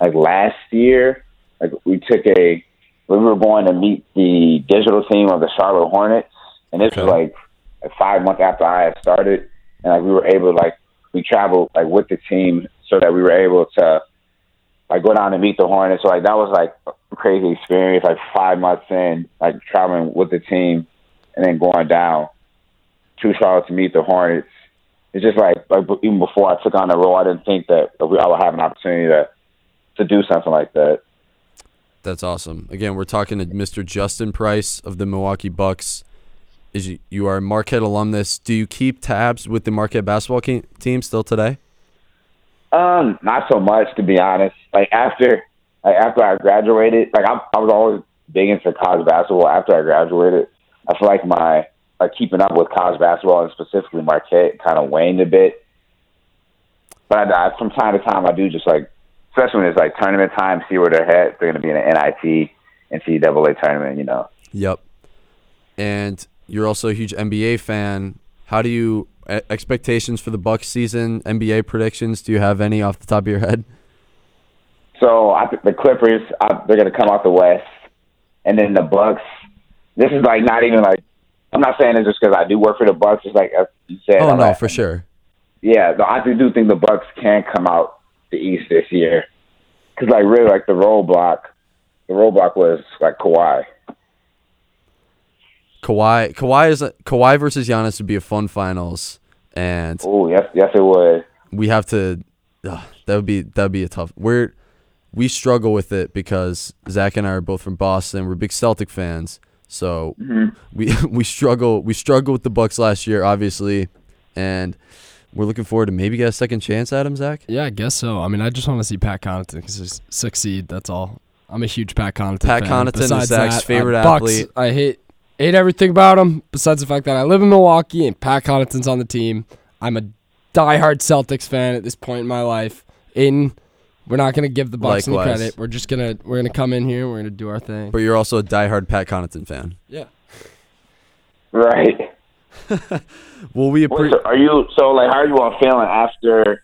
like last year, like we took a we were going to meet the digital team of the Charlotte Hornets, and this was like, like five months after I had started, and like we were able to like we traveled like with the team so that we were able to like go down and meet the Hornets. So like that was like crazy experience. Like five months in, like traveling with the team, and then going down to Charlotte to meet the Hornets. It's just like like even before I took on the role, I didn't think that we, I would have an opportunity to to do something like that. That's awesome. Again, we're talking to Mr. Justin Price of the Milwaukee Bucks. Is you, you are a Marquette alumnus. Do you keep tabs with the Marquette basketball ke- team still today? Um, not so much to be honest. Like after, like after I graduated, like I, I was always big into college basketball. After I graduated, I feel like my like keeping up with college basketball and specifically Marquette kind of waned a bit. But I, I, from time to time, I do just like, especially when it's like tournament time, see where they're at. They're going to be in an NIT, NCAA tournament, you know. Yep. And you're also a huge NBA fan. How do you expectations for the Bucks season? NBA predictions? Do you have any off the top of your head? So I think the Clippers, I, they're going to come out the West, and then the Bucks. This is like not even like I'm not saying it just because I do work for the Bucks. It's like you said. Oh I'm no, like- for sure. Yeah, I do do think the Bucks can come out the East this year because like really like the roadblock, the roadblock was like Kawhi. Kawhi, Kawhi is Kawhi versus Giannis would be a fun finals, and Oh yes, yes it would. we have to. ugh, that would be that would be a tough. We're we struggle with it because Zack and I are both from Boston. We're big Celtic fans, so mm-hmm. we we struggle we struggled with the Bucks last year, obviously, and we're looking forward to maybe get a second chance at him, Zack. Yeah, I guess so. I mean, I just want to see Pat Connaughton succeed. That's all. I'm a huge Pat Connaughton Pat fan. Connaughton is Besides Zack's that, favorite Bucks, athlete. I hate hate everything about him. Besides the fact that I live in Milwaukee and Pat Connaughton's on the team, I'm a diehard Celtics fan at this point in my life. Aidan, we're not gonna give the Bucks any Likewise. credit. We're just gonna we're gonna come in here. We're gonna do our thing. But you're also a diehard Pat Connaughton fan. Yeah. Right. Well, we Wait, appreciate. so are you so like how are you all feeling after?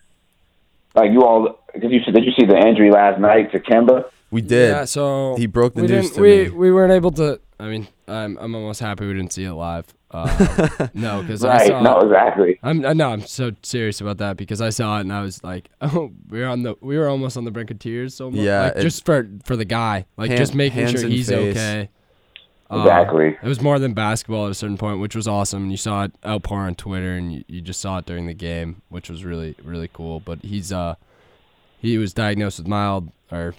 Like you all, because you did you see the injury last night to Kemba? We did. Yeah, so He broke the we news didn't- to we, me. We weren't able to. I mean, I'm I'm almost happy we didn't see it live. Uh, no, because I Right. saw. No, exactly. I'm uh, no, I'm so serious about that because I saw it and I was like, oh, we were on the we were almost on the brink of tears. So much. Yeah, like, it- just for for the guy, like Hand- just making sure he's face. okay. Uh, Exactly. it was more than basketball at a certain point, which was awesome. And You saw it outpour on Twitter, and you, you just saw it during the game, which was really really cool. But he's uh he was diagnosed with mild or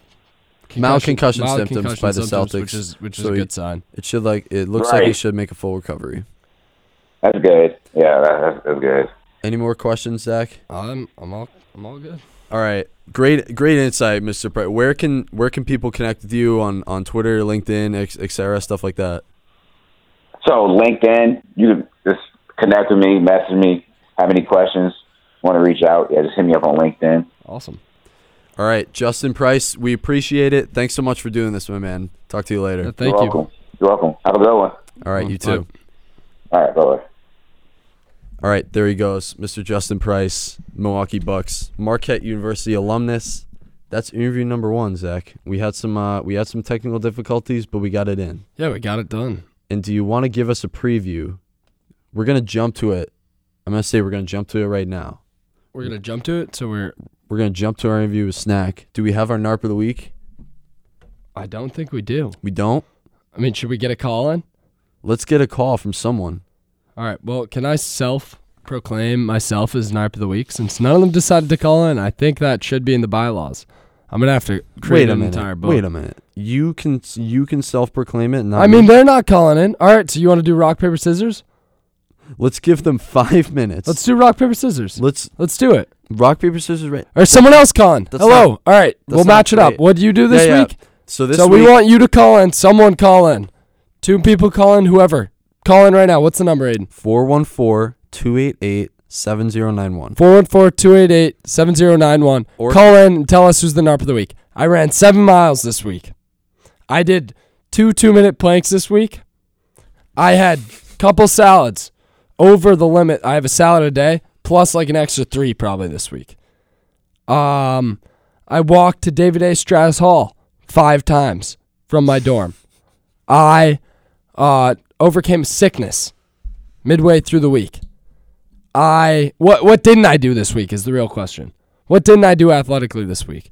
Mild concussion mild symptoms concussion by the symptoms, Celtics, which is which is so a he- good sign. It should like it looks like he should make a full recovery. That's good. Yeah, that, that's, that's good. Any more questions, Zack? I'm I'm all I'm all good. All right, great, great insight, Mr. Price. Where can where can people connect with you on on Twitter, LinkedIn, ex- etc., stuff like that? So LinkedIn, you can just connect with me, message me, have any questions, want to reach out, yeah, just hit me up on LinkedIn. Awesome. All right, Justin Price, we appreciate it. Thanks so much for doing this, my man. Talk to you later. Uh, Thank You're you. welcome. You're welcome. Have a good one. All right, you too. All right, bye. All right, there he goes, Mr. Justin Price, Milwaukee Bucks, Marquette University alumnus. That's interview number one, Zack. We had some uh, we had some technical difficulties, but we got it in. Yeah, we got it done. And do you want to give us a preview? We're gonna jump to it. I'm gonna say we're gonna jump to it right now. We're gonna jump to it. So we're. We're gonna jump to our interview with Snack. Do we have our NARP of the week? I don't think we do. We don't. I mean, should we get a call in? Let's get a call from someone. All right. Well, can I self proclaim myself as NARP of the week since none of them decided to call in? I think that should be in the bylaws. I'm gonna have to create Wait a an minute. entire book. Wait a minute. You can you can self proclaim it. Not I mean, me. they're not calling in. All right. So you want to do rock paper scissors? Let's give them five minutes. Let's do rock paper scissors. let's Let's do it. rock paper scissors. Right. Or someone else. That's Hello. not- All right. We'll not match it up. great. What do you do this Yeah, yeah. week? So this so we week, want you to call in. Someone call in. Two people call in. Whoever. Call in right now. What's the number, Aidan? 414-288-7091. 414-288-7091. Or- Call in and tell us who's the NARP of the week. I ran seven miles this week. I did two two-minute planks this week. I had couple salads over the limit. I have a salad a day plus like an extra three probably this week. Um, I walked to David A. Straz Hall five times from my dorm. I uh, overcame sickness midway through the week. I what what didn't I do this week is the real question. What didn't I do athletically this week?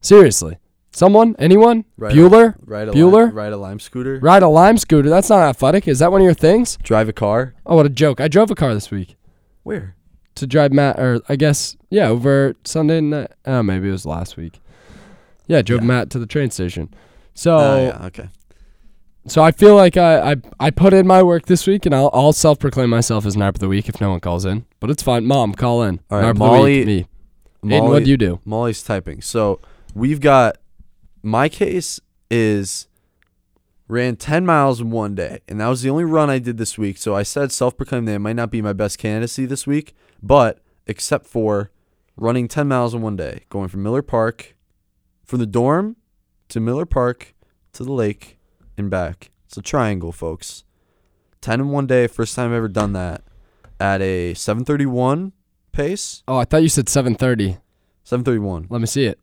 Seriously, someone, anyone? Ride Bueller, A, ride a Bueller, Lime, ride a lime scooter. ride a lime scooter. That's not athletic. Is that one of your things? Drive a car. Oh, what a joke! I drove a car this week Where? to drive Matt, or I guess yeah, over Sunday night. Oh, maybe it was last week. Yeah, I drove Yeah. Matt to the train station. So Oh, yeah. Okay. So I feel like I, I I put in my work this week, and I'll I'll self proclaim myself as NARP of the week if no one calls in. But it's fine. Mom, call in. All right, NARP of Molly- the week, me. Aidan, what do you do? Molly's typing. So we've got my case is ran 10 miles in one day, and that was the only run I did this week. So I said self proclaimed that it might not be my best candidacy this week, but except for running 10 miles in one day, going from Miller Park, from the dorm to Miller Park to the lake and back. It's a triangle, folks. 10 in one day, first time I've ever done that at a 731 pace. Oh, I thought you said seven thirty. 731. Let me see it.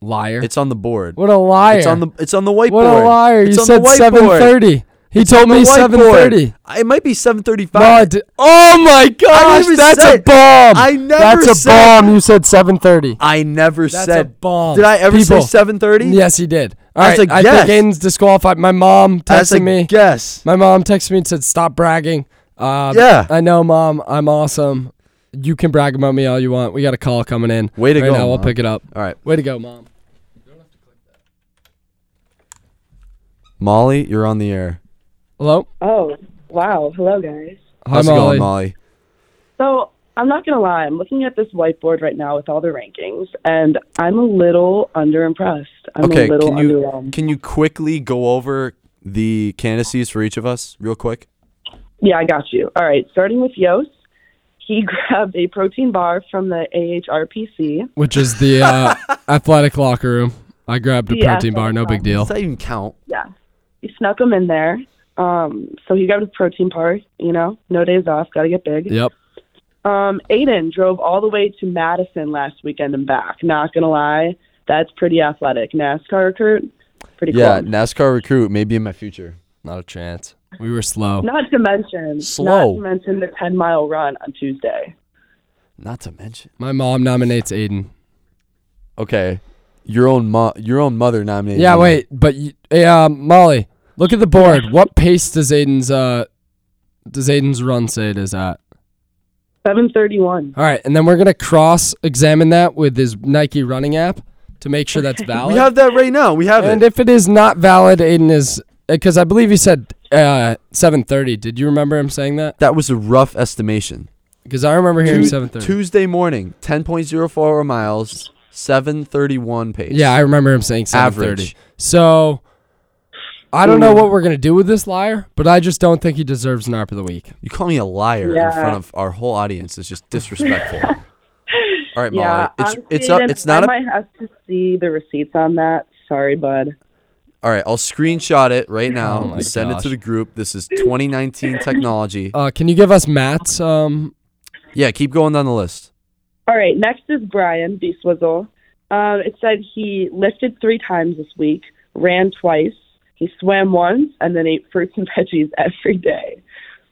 Liar. It's on the board. what a liar. It's on the it's on the whiteboard. what a liar. It's you on said seven thirty. He It's told me seven thirty. It might be seven thirty No, I oh my gosh, never that's a bomb. I never That's a bomb. You said seven thirty. I never That's said. a bomb. Did I ever People. say seven thirty? Yes, he did. All As right, a I guess. think Aidan's disqualified. My mom As a texted me. guess. My mom texted me and said, "Stop bragging." Um, Yeah. I know, mom. I'm awesome. You can brag about me all you want. We got a call coming in. Way to right go, Now. We'll pick it up. All right, Way to go, mom. Molly, you're on the air. Hello. Oh, wow. Hello, guys. Hi, How's it Molly. going, Molly? So I'm not gonna lie. I'm looking at this whiteboard right now with all the rankings, and I'm a little underimpressed. I'm okay, a little can you underwhelmed. can you quickly go over the candidacies for each of us, real quick? Yeah, I got you. All right, starting with Yost. He grabbed a protein bar from the AHPRC. Which is the uh, athletic locker room. I grabbed a The protein bar. No big deal. Does that even count? Yeah, he snuck them in there. Um, so he grabbed a protein bar. You know, no days off. Got to get big. Yep. Um, Aidan drove all the way to Madison last weekend and back. Not gonna lie, that's pretty athletic. NASCAR recruit, pretty cool. Yeah, cool. NASCAR recruit, maybe in my future. Not a chance. We were slow. Not to mention, Slow. not to mention the ten mile run on Tuesday. Not to mention. My mom nominates Aidan. Okay, your own mo- your own mother nominated. Yeah, you. wait, but you, hey, um, Molly, look at the board. What pace does Aidan's uh does Aidan's run say it is at? Seven thirty one. All right, and then we're gonna cross examine that with his Nike running app to make sure that's valid. We have that right now. We have it. and it. if it is not valid, Aidan is because I believe he said uh, seven thirty. Did you remember him saying that? That was a rough estimation. Because I remember hearing Tu- seven thirty. Tuesday morning, 10.04 miles, 731 pace. Yeah, I remember him saying seven thirty. Average. So I don't know what we're gonna do with this liar, but I just don't think he deserves an ARP of the week. You call me a liar in Yeah. front of our whole audience is just disrespectful. All right, Molly. Yeah, It's honestly, it's up. Aidan, It's not I a might have to see the receipts on that. Sorry, bud. All right, I'll screenshot it right now. Oh my and send it to the group. This is 2019 technology. Uh, can you give us Matt's? Um, Yeah, keep going down the list. All right, next is Brian B. Swizzle. Um, it said he lifted three times this week, ran twice, he swam once, and then ate fruits and veggies every day.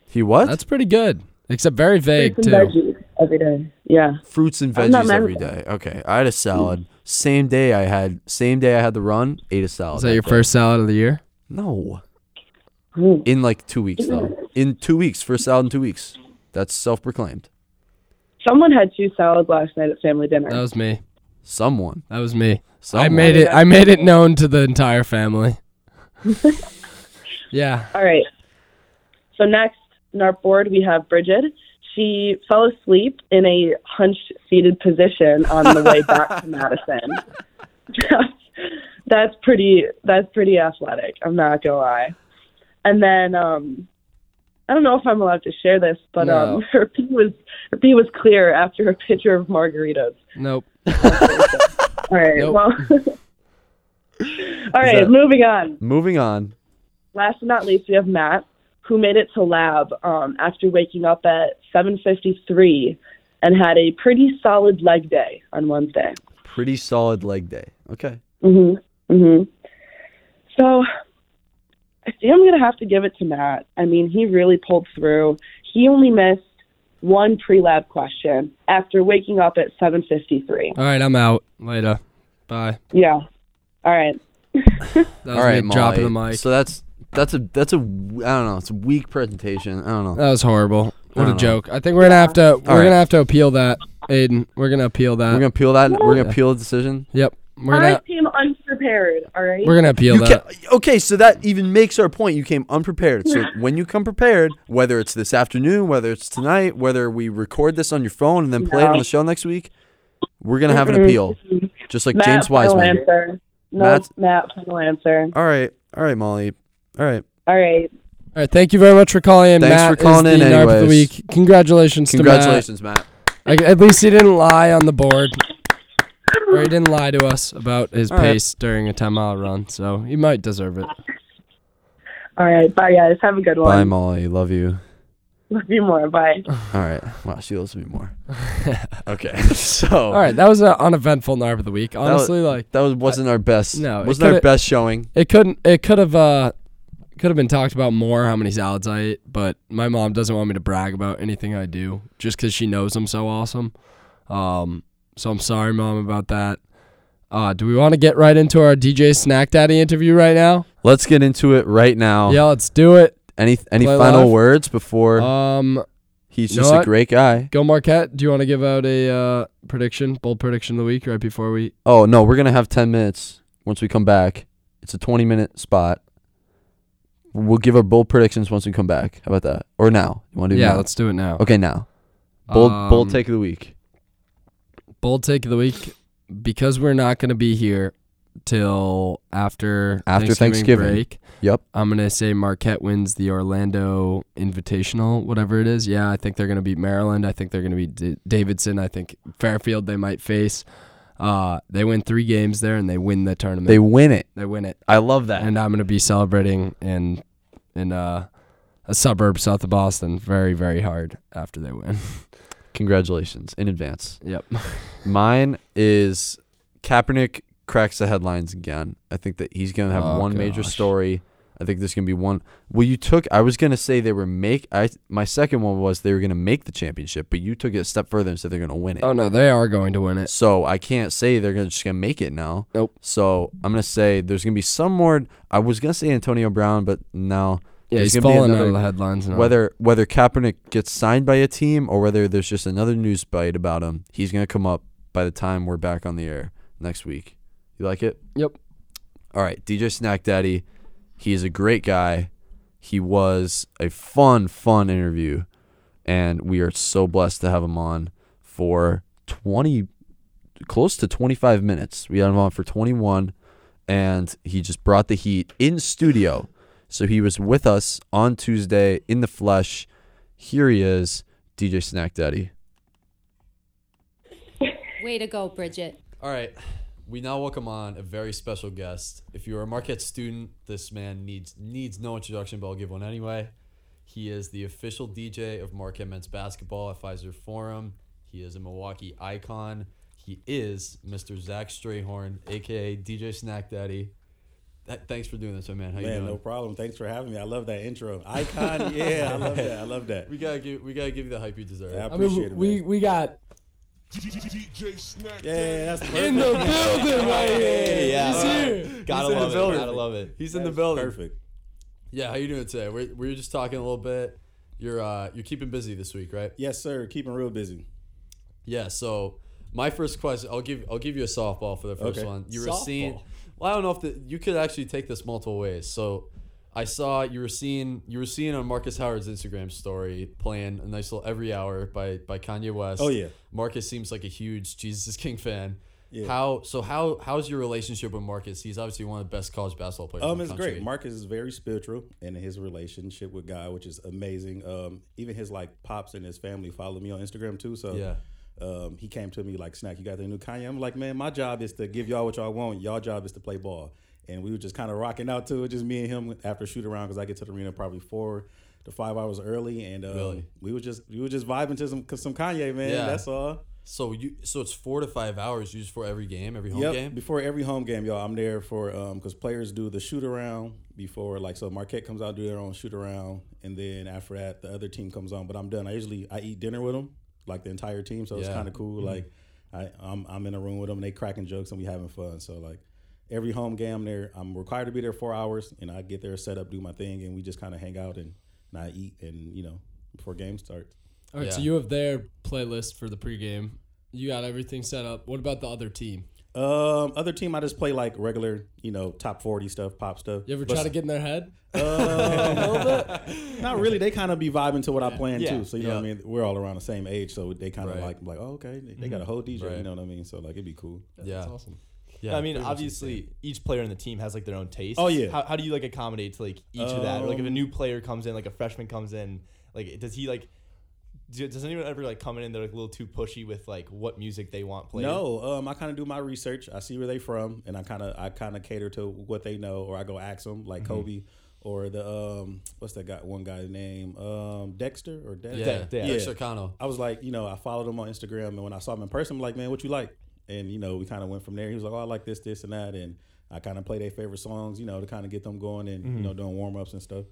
He what? that's pretty good, except very vague fruits too. and veggies every day. Yeah. fruits and veggies mad every at day. Okay, I had a salad. Same day I had same day I had the run. Ate a salad. Is that your day. first salad of the year? No, Mm. in like two weeks though. In two weeks, first salad in two weeks. That's self-proclaimed. Someone had two salads last night at family dinner. That was me. Someone. That was me. I made it. I made it known to the entire family. yeah. All right. So next in our board we have Bridget. She fell asleep in a hunched seated position on the way back to Madison. That's, that's pretty that's pretty athletic, I'm not gonna lie. And then um I don't know if I'm allowed to share this, but No. um her pee was her pee was clear after a pitcher of margaritas. Nope. All right, Nope. well All right, that- moving on. Moving on. last but not least, we have Matt, who made it to lab um, after waking up at 7:53 and had a pretty solid leg day on Wednesday. Pretty solid leg day. Okay. Mhm. Mhm. So I think I'm gonna have to give it to Matt. I mean, he really pulled through. He only missed one pre-lab question after waking up at 7:53. All right, I'm out. Later. Bye. Yeah. All right. That was All right, me dropping the mic. So that's that's a that's a I don't know. It's a weak presentation. I don't know. that was horrible. What a know. joke. I think we're gonna have to. We're right. gonna have to appeal that, Aidan. We're gonna appeal that. We're gonna appeal that. We're gonna appeal the decision. yep. We're gonna. came unprepared. All right. We're gonna appeal You that. ca- okay, so that even makes our point. You came unprepared. So when you come prepared, whether it's this afternoon, whether it's tonight, whether we record this on your phone and then play it on the show next week, we're gonna have an appeal, just like Matt, James final Wiseman. answer. No, Matt's- Matt, final answer. All right, all right, Molly. All right. All right. All right. Thank you very much for calling in. Thanks Matt for calling is the in Narp of the week. Congratulations, Congratulations, Matt. to Matt. I, at least he didn't lie on the board, or he didn't lie to us about his All right. pace during a 10 mile run. So he might deserve it. All right. Bye, guys. Have a good one. Bye. Molly. Love you. Love you more. Bye. All right. Wow, she loves me more. okay. So All right, that was an uneventful Narp of the week. was- Honestly, like that was wasn't our best. No, it wasn't our best showing. it couldn't. It could have. Uh, could have been talked about more how many salads I ate, but my mom doesn't want me to brag about anything I do just because she knows I'm so awesome. Um, so I'm sorry, mom, about that. Uh, do we want to get right into our DJ Snack Daddy interview right now? Let's get into it right now. Yeah, let's do it. Any any Play final live? words before Um, he's just a great guy? go Marquette. Do you want to give out a uh, prediction, bold prediction of the week right before we? Oh no, we're gonna have ten minutes once we come back. It's a twenty minute spot. We'll give our bold predictions once we come back. How about that? Or now? You want to do? Yeah, now? let's do it now. Okay, now. Bold bold Um, take of the week. bold take of the week because we're not going to be here till after After Thanksgiving. break. Yep. I'm going to say Marquette wins the Orlando Invitational, whatever it is. Yeah, I think they're going to beat Maryland. I think they're going to beat D- Davidson. I think Fairfield they might face. Uh, they win three games there and they win the tournament. They win it. They win it, I love that. and I'm going to be celebrating in in uh, a suburb south of Boston very very hard after they win. Congratulations in advance. yep. Mine is Kaepernick cracks the headlines again. I think that he's gonna have Oh, one major story. I think there's gonna be one. Well, you took. I was gonna say they were make. I my second one was they were gonna make the championship, but you took it a step further and said they're gonna win it. Oh no, they are going to win it. So I can't say they're gonna just gonna make it now. Nope. So I'm gonna say there's gonna be some more. I was gonna say Antonio Brown, but no. Yeah, he's falling out of the headlines now. Whether whether Kaepernick gets signed by a team or whether there's just another news bite about him, he's gonna come up by the time we're back on the air next week. You like it? Yep. All right, DJ Snack Daddy. He is a great guy. He was a fun, fun interview, and we are so blessed to have him on for twenty, close to twenty-five minutes. We had him on for twenty-one, and he just brought the heat in studio. So he was with us on Tuesday in the flesh. Here he is, DJ Snack Daddy. Way to go, Bridget. All right, we now welcome on a very special guest. If you're a Marquette student, this man needs needs no introduction, but I'll give one anyway. He is the official DJ of Marquette men's basketball at Fiserv Forum. He is a Milwaukee icon. He is Mr. Zach Strayhorn, aka DJ Snack Daddy. Th- thanks for doing this, my man. How you Man, doing? no problem. Thanks for having me. I love that intro. Icon, yeah, I love that. I love that. We gotta give we gotta give you the hype you deserve. I I appreciate mean, it. we we got DJ yeah, that's perfect. in the building right here. Yeah. He's here. Gotta He's love it. Gotta love it. He's in the building. Perfect. Yeah, how you doing today? We we were just talking a little bit. You're uh you're keeping busy this week, right? Yes, sir. Keeping real busy. Yeah. So my first question, I'll give I'll give you a softball for the first Okay. one. You were Softball. Well, I don't know if the, you could actually take this multiple ways. So I saw you were seeing you were seeing on Markus Howard's Instagram story playing a nice little every hour by by Kanye West. Oh, yeah. Markus seems like a huge Jesus is King fan. Yeah. How so? How how's your relationship with Markus? He's obviously one of the best college basketball players. Um, in the it's country. great. Markus is very spiritual in his relationship with God, which is amazing. Um, even his like pops and his family follow me on Instagram too. So Yeah. um, he came to me like, "Snack, you got the new Kanye?" I'm like, "Man, my job is to give y'all what y'all want. Y'all job is to play ball." And we were just kind of rocking out to it, just me and him after shoot around because I get to the arena probably four to five hours early, and um, Really? we were just we were just vibing to some some Kanye, man. Yeah. That's all. So you so it's four to five hours used for every game, every home Yep. game. Before every home game, y'all, I'm there for um because players do the shoot around before like so Marquette comes out do their own shoot around and then after that the other team comes on. But I'm done. I usually I eat dinner with them like the entire team, so it's kind of cool. Like I I'm I'm in a room with them and they cracking jokes and we having fun. So like every home game there, I'm required to be there four hours and I get there set up, do my thing, and we just kind of hang out and, and I eat and you know before game starts. All right, so you have their playlist for the pregame. You got everything set up. What about the other team? Um, other team I just play like regular, you know, top forty stuff, pop stuff. You ever But try to get in their head? Not really. They kind of be vibing to what I plan Yeah. too. So you know what I mean. We're all around the same age, so they kind of Right. like like oh okay, they, they got a whole DJ. Right. You know what I mean? So like it'd be cool. yeah, That's awesome. Yeah. I mean, obviously, each player in the team has like their own taste. Oh, yeah. How, how do you like accommodate to like each of that? Or like if a Um, new player comes in, like a freshman comes in, like does he like? do- Does anyone ever like come in and they're like a little too pushy with like what music they want played? No, um, I kind of do my research. I see where they from, and I kind of I kind of cater to what they know, or I go ask them like Mm-hmm. Koby. Or the um, what's that guy? One guy's name, um, Dexter or Dex? Yeah, Yeah. Dexter Akanno. I was like, you know, I followed him on Instagram, and when I saw him in person, I'm like, man, what you like? And you know, we kind of went from there. He was like, oh, I like this, this, and that, and I kind of play their favorite songs, you know, to kind of get them going and you know, mm-hmm. doing warm ups and stuff.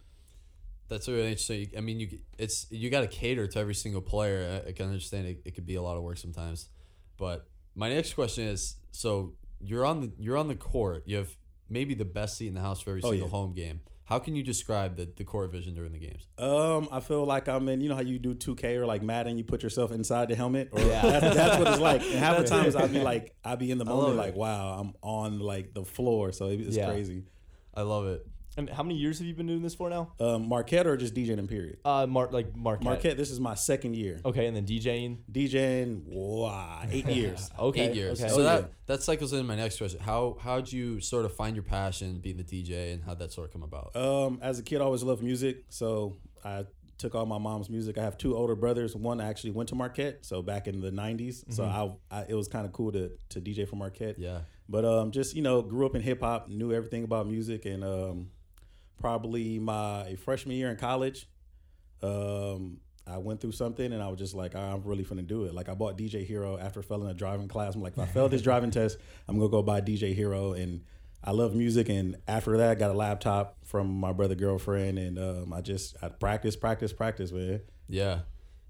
That's really interesting. I mean, you it's you got to cater to every single player. I, I can understand it, it could be a lot of work sometimes, but my next question is: so you're on the you're on the court. You have maybe the best seat in the house for every Oh, single yeah. home game. How can you describe the, the court vision during the games? Um, I feel like I'm in. You know how you do 2K or like Madden, you put yourself inside the helmet, or Yeah. that's, that's what it's like. And half the times I'd be like, I'd be in the love moment, it. like, wow, I'm on like the floor, so it's Yeah. crazy. I love it. And how many years have you been doing this for now? Um, Marquette or just DJing in period? Uh, Mar- like Marquette. Marquette. This is my second year Okay, and then DJing. DJing. Wow, eight years. Okay, Eight years. Okay. So Oh, that yeah. that cycles into my next question. How how'd you sort of find your passion being the DJ and how'd that sort of come about? Um, as a kid, I always loved music, so I took all my mom's music. I have two older brothers. One actually went to Marquette, so back in the '90s. So I, I, it was kind of cool to to DJ for Marquette. Yeah. But um, just you know, grew up in hip hop, knew everything about music, and um, probably my freshman year in college, um, I went through something, and I was just like, I'm really finna do it. Like I bought DJ Hero after failing a driving class. I'm like, if I fail this driving test, I'm gonna go buy DJ Hero, and I love music. And after that, I got a laptop from my brother girlfriend, and um, I just I practice, practice, practice, man. Yeah,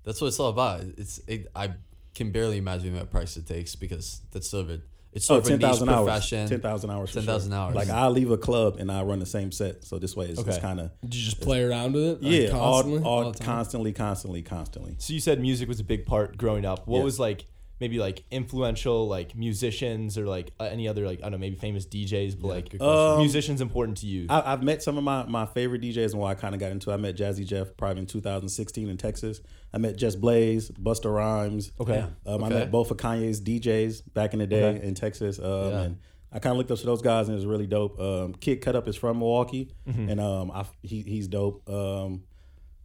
that's what it's all about. It's it, I can barely imagine what price it takes because that's a it's Oh, sort of a niche 10,000 hours. 10,000 hours. 10,000 sure. hours. Like I leave a club and I run the same set. So this way it's, it's Okay. kind of Did you just play around with it? like, yeah, constantly, all, all, the time? constantly, constantly, constantly. So you said music was a big part growing up. What Yeah. was like maybe like influential like musicians or like uh, any other like I don't know maybe famous DJs but like. Um, musicians important to you? I, I've met some of my, my favorite DJs and why I kind of got into. it. I met Jazzy Jeff probably in 2016 in Texas. I met Just Blaze, Busta Rhymes. Okay. Um, I met both of Kanye's DJs back in the day Okay. in Texas. Um, Yeah. And I kind of looked up to those guys and it was really dope. Um, Kid Cut Up is from Milwaukee Mm-hmm. and um, I, he, he's dope. Um,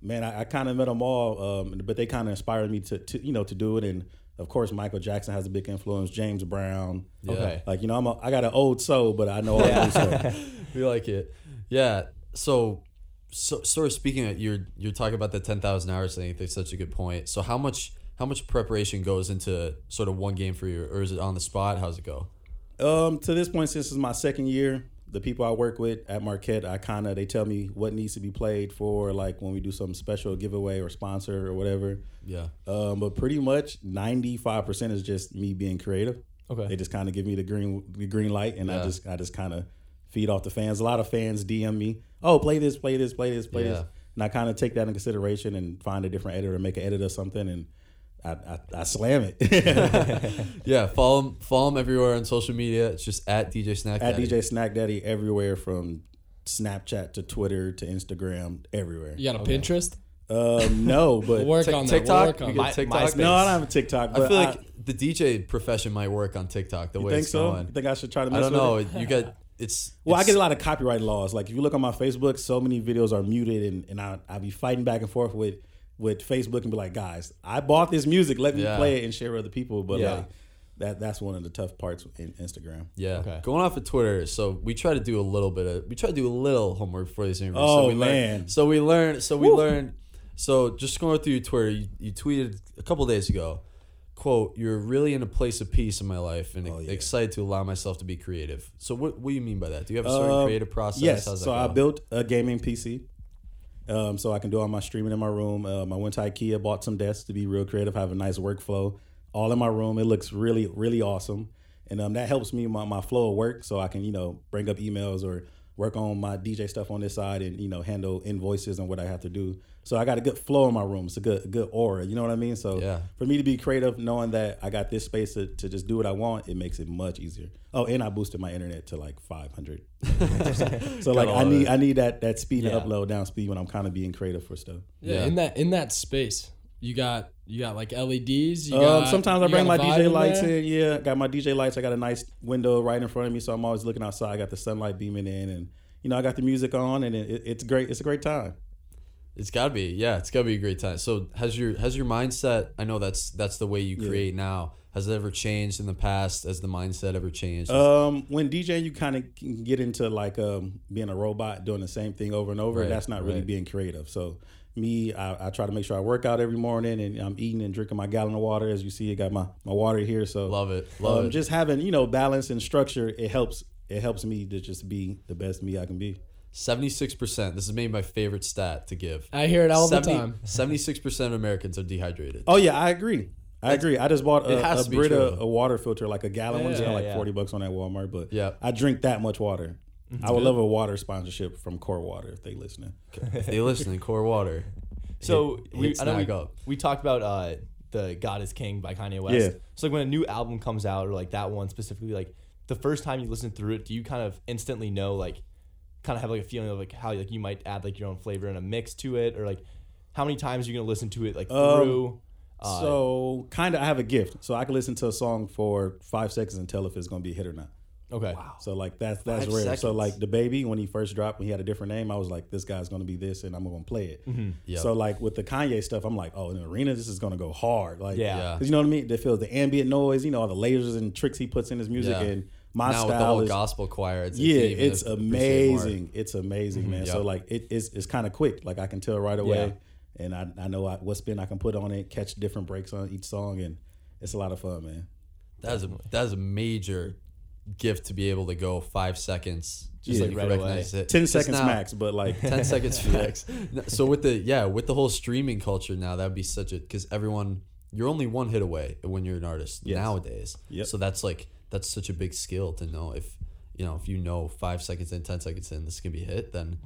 man, I, I kind of met them all, um, but they kind of inspired me to, to, you know, to do it. And of course, Michael Jackson has a big influence. James Brown. Okay. Like you know, I'm a, I got an old soul, but I know all the new stuff. we like it. Yeah. So, so sort of speaking of you're you're talking about the ten thousand hours thing. I think that's such a good point. So how much how much preparation goes into sort of one game for you, or is it on the spot? How's it go? Um, to this point, since it's my second year, the people I work with at Marquette, I kind of they tell me what needs to be played for, like when we do some special giveaway or sponsor or whatever. Yeah. Um, but pretty much ninety five percent is just me being creative. Okay. They just kind of give me the green the green light, and I just I just kind of feed off the fans. A lot of fans DM me, "Oh, play this, play this, play this, play this," and I kind of take that in consideration and find a different editor, make an edit or something, and I I, I slam it. Yeah. Follow him, follow him everywhere on social media. It's just at DJ Snack. at Daddy. DJ Snack Daddy everywhere from Snapchat to Twitter to Instagram, everywhere. You got a Pinterest? Um, no, but work Tik- on that. TikTok? We'll work on We get TikTok? no, I don't have a TikTok. But I feel like the DJ profession might work on TikTok the you way think it's so. going. You think I should try to? I Mess don't with know. It? You get it's. Well, I get a lot of copyright laws. Like if you look on my Facebook, so many videos are muted, and, and I I be fighting back and forth with with Facebook and be like, guys, I bought this music. Let me Yeah. play it and share with other people. But Yeah. like that that's one of the tough parts in Instagram. Yeah. Okay. Going off of Twitter, so we try to do a little bit of we try to do a little homework for these interviews. Oh, so we man. Learn, so we learned. So we learned. So just going through your Twitter, you, you tweeted a couple days ago, "quote You're really in a place of peace in my life, and Oh, yeah. excited to allow myself to be creative." So what what do you mean by that? Do you have a certain Um, creative process? Yes. How's that so I built a gaming PC. Um, so I can do all my streaming in my room. Um, I went to IKEA, bought some desks to be real creative, have a nice workflow, all in my room. It looks really, really awesome, and um, that helps me my, my flow of work, so I can you know bring up emails or work on my DJ stuff on this side, and you know handle invoices and what I have to do. So I got a good flow in my room. It's a good, a good aura. You know what I mean? So Yeah. for me to be creative, knowing that I got this space to, to just do what I want, it makes it much easier. Oh, and I boosted my internet to like 500. so like I need it. I need that that speed Yeah. and upload down speed when I'm kind of being creative for stuff. Yeah, Yeah. in that in that space, you got you got like LEDs. You Um, got, sometimes I bring my got a vibe DJ in lights there. in. Yeah, got my DJ lights. I got a nice window right in front of me, so I'm always looking outside. I got the sunlight beaming in, and you know I got the music on, and it, it's great. It's a great time. It's gotta be, yeah. It's gotta be a great time. So has your has your mindset? I know that's that's the way you Yeah. create now. Has it ever changed in the past? Has the mindset ever changed? Um, when DJ, you kind of get into like um, being a robot, doing the same thing over and over. Right, that's not really right. being creative. So me, I, I try to make sure I work out every morning, and I'm eating and drinking my gallon of water. As you see, I got my, my water here. So love it, love um, it. Just having you know balance and structure, it helps. It helps me to just be the best me I can be. Seventy six percent. This is maybe my favorite stat to give. I hear it all the time. Seventy six percent of Americans are dehydrated. Oh yeah, I agree. I agree. I just bought a, a Brita a water filter, like a gallon one. It's Yeah, got like yeah. forty bucks on that Walmart, but Yeah. I drink that much water. I would love a water sponsorship from Core Water if they listening. If they listening, core water. So Hit- we, I know we, Snack up. we talked about uh, the God is King by Kanye West. Yeah. So like when a new album comes out or like that one specifically, like the first time you listen through it, do you kind of instantly know like kind of have like a feeling of like how like you might add like your own flavor and a mix to it or like how many times you're you gonna listen to it like Um, through? uh, so kind of, I have a gift, so I can listen to a song for five seconds and tell if it's gonna be a hit or not. Okay. So like that's that's Five rare. So like DaBaby when he first dropped, when he had a different name, I was like, this guy's gonna be this, and I'm gonna play it. Mm-hmm. Yep. So like with the Kanye stuff, I'm like, oh, in the arena, this is gonna go hard. Like, Yeah. Yeah. 'cause you know what I mean? That feels the ambient noise, you know, all the lasers and tricks he puts in his music, Yeah. and my now with the style is gospel choir, it's, yeah, can't even it's appreciate more. amazing. It's amazing, mm-hmm. man. So Yep. like it is it's kind of quick. Like I can tell right away, Yeah. and I, I know I, what spin I can put on it, catch different breaks on each song, and it's a lot of fun, man. That is a that is a major gift to be able to go five seconds. Just Yeah, like you right recognize it. Ten Just seconds now- max, but like 10 seconds max. So with the yeah, with the whole streaming culture now, that would be such a because everyone you're only one hit away when you're an artist Yes. nowadays. Yep. So that's like that's such a big skill to know if you know if you know five seconds in, ten seconds in, this can be hit, then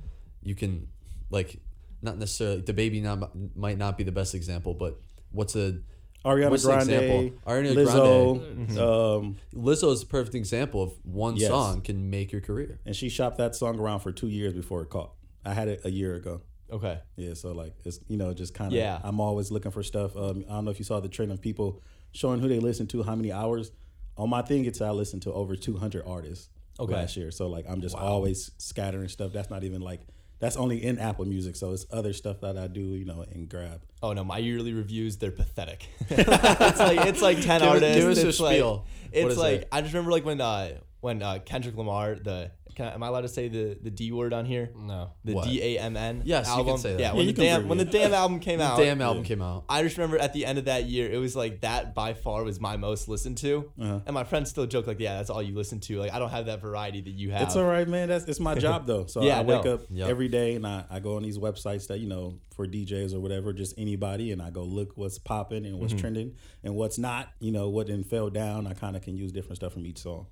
you can like not necessarily DaBaby not might not be the best example, but what's a Ariana what's an Grande, example? Ariana Lizzo, Grande. um, Lizzo is a perfect example of one Yes. song can make your career. and she shopped that song around for two years before it caught. I had it a year ago. Okay. Yeah, so like it's you know just kind of Yeah. I'm always looking for stuff. Um, I don't know if you saw the trend of people showing who they listen to, how many hours. On my thing, it's I listened to over 200 artists Okay. last year. So like I'm just always scattering stuff. That's not even like that's only in Apple Music. So it's other stuff that I do, you know, and grab. Oh no, my yearly reviews they're pathetic. it's like it's like ten Give artists. give us your it's like, spiel. What It's is like it? I just remember like when uh when uh, Kendrick Lamar the can I, am I allowed to say the the D word on here? No. The What? D A M N. Yes, you can album. say that. Yeah, Yeah, when you the can damn when the it. damn album came out. Damn album came out. I just remember at the end of that year, it was like that by far was my most listened to, Uh-huh. and my friends still joke like, "Yeah, that's all you listen to." Like, I don't have that variety that you have. It's all right, man. That's it's my job though. So Yeah, I wake no. up Yep. every day and I, I go on these websites that you know for DJs or whatever, just anybody, and I go look what's popping and Mm-hmm. what's trending and what's not. You know what then fell down. I kind of can use different stuff from each song.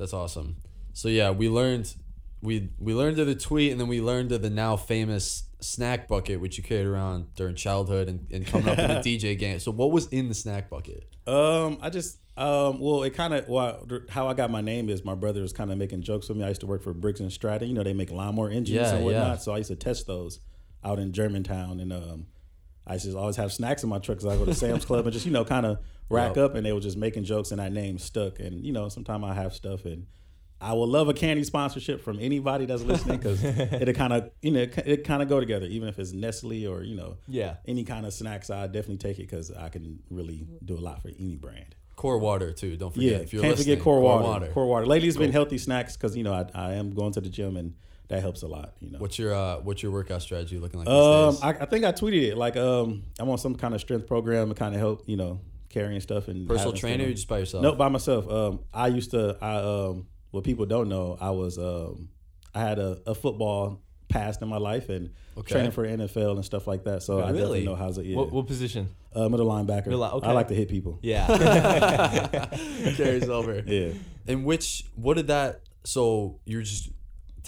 That's awesome. So yeah, we learned we we learned of the tweet and then we learned of the now famous snack bucket which you carried around during childhood and, and coming up in the DJ game. So what was in the snack bucket? Um, I just um, well, it kind of well, how I got my name is my brother was kind of making jokes with me. I used to work for Briggs and Stratton. You know, they make lawnmower engines Yeah, and whatnot. yeah. So I used to test those out in Germantown, and um, I just always have snacks in my truck because I go to Sam's Club and just you know kind of rack Yep. up, and they were just making jokes, and that name stuck. And you know, sometimes I have stuff and. I will love a candy sponsorship from anybody that's listening because it'll kind of you know it kind of go together even if it's Nestle or you know Yeah. any kind of snacks I definitely take it because I can really do a lot for any brand. Core water too. Don't forget. Yeah, if you're can't listening, forget core, water. Core water. Lately, it's been healthy snacks because you know I, I am going to the gym and that helps a lot. You know. What's your uh, what's your workout strategy looking like Um, these days? I, I think I tweeted it like um I'm on some kind of strength program to kind of help you know carrying stuff and Personal having trainer or just by yourself? No, by myself. Um, I used to. I um, what people don't know, I was um, I had a, a football past in my life and Okay. training for NFL and stuff like that. So I definitely Really? know how's it. Yeah, What, what position? uh, middle linebacker. Middle okay. I like to hit people. Yeah. Carries over. Yeah. And which what did that? So you're just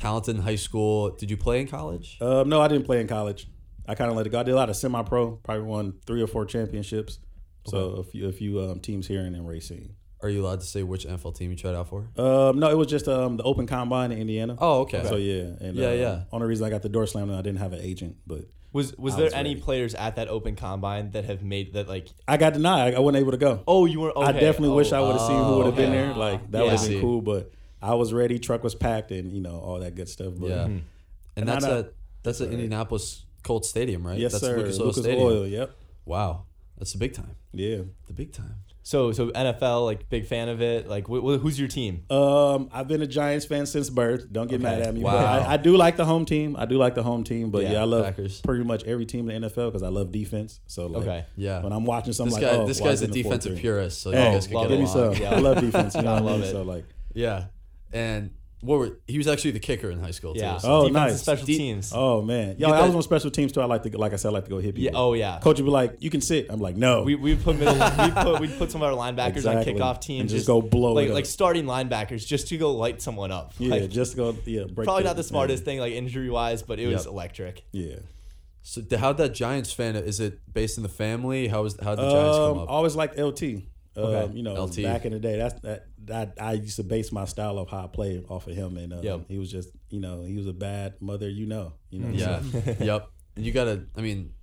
talented in high school. Did you play in college? Um, no, I didn't play in college. I kind of let it go. I did a lot of semi-pro. Probably won three or four championships. So a few, a few um, teams here and in Racine. Are you allowed to say which NFL team you tried out for? Um, no, it was just um, the Open Combine in Indiana. Oh, okay. So yeah, and Yeah, uh, yeah. Only reason I got the door slammed, and I didn't have an agent, but Was was I there was any ready. players at that open combine that have made that like? I got denied. I wasn't able to go. Oh, you were. Okay. I definitely oh, wish I would have seen who would have been there. Like that Yeah. would have been cool, but I was ready. Truck was packed, and you know all that good stuff. But Yeah. And And that's I know- that's at Indianapolis Colt Stadium, right? yes, that's sir. Lucas Oil Lucas Stadium. Oil. Yep. Wow, that's the big time. Yeah. The big time. So so NFL like big fan of it. Like wh- wh- who's your team? Um, I've been a Giants fan since birth. Don't get mad at me. Wow. But I, I do like the home team. I do like the home team. But Yeah, yeah, I love Packers. pretty much every team in the NFL because I love defense. So like, Okay. Yeah. when I'm watching something This like, guy, oh, this guy's a it in the defensive purist, so you Hey, guys can get give me it. along. some. Yeah. I love defense. You know I love mean? it. So like, Yeah, and what were he was actually the kicker in high school too. Yeah. so- Oh, Defense and nice. Special De- teams. oh man, yo, Get I was that- on special teams too. I like to, like I said, I like to go hit yeah. Oh yeah. Coach would be like, "You can sit." I'm like, "No." We we put middle we put we put some of our linebackers Exactly. on kickoff teams. And just go blow like it up. like starting linebackers just to go light someone up. yeah, Like, just go. Yeah, break probably not the smartest yeah. thing like injury wise, but it was Yep. electric. Yeah. So th- how'd that Giants fan? Is it based in the family? How was how the Giants come Um, up? always liked LT. Okay. Um, you know, LT. back in the day, that's that, that I used to base my style of how I play off of him, and uh, Yep. he was just, you know, he was a bad mother, you know, you know. Yeah. so- yep. And you gotta. I mean,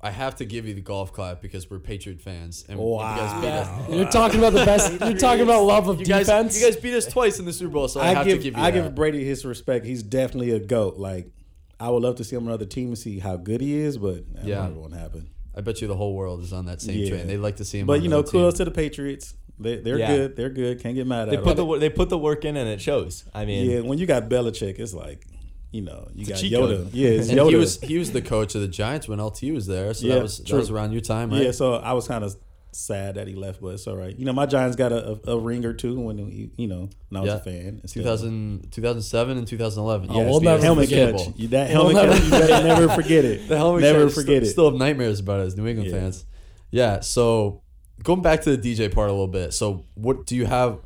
I have to give you the golf clap because we're Patriot fans, and you guys beat us. You're talking about the best. You're talking about love of You guys, defense. you guys beat us twice in the Super Bowl, so I, I have give, to give you I that. give Brady his respect. He's definitely a goat. Like, I would love to see him on another team and see how good he is, but that Yeah. probably won't happen. I bet you the whole world is on that same Yeah. train. They'd like to see him. But on you know, another team. kudos to the Patriots. They, they're Yeah. good. They're good. Can't get mad They at put them. the wo- they put the work in and it shows. I mean, yeah, when you got Belichick, it's like, you know, you It's a got Yoda. code. Yeah, it's And Yoda. he was he was the coach of the Giants when LT was there, so Yeah, that was that was around your time, right? Yeah, so I was kind of sad that he left, but it's all right. You know, my Giants got a, a, a ring or two when he, you know when I was Yeah. a fan. It's 2000, 2007 and 2011. Oh, Yeah, we'll it's never helmet forget catch. it. You, that We'll helmet catch, you better never forget it. The helmet never catch, forget still, it. Still have nightmares about it as New England Yeah. fans. Yeah. So going back to the DJ part a little bit. So what do you have?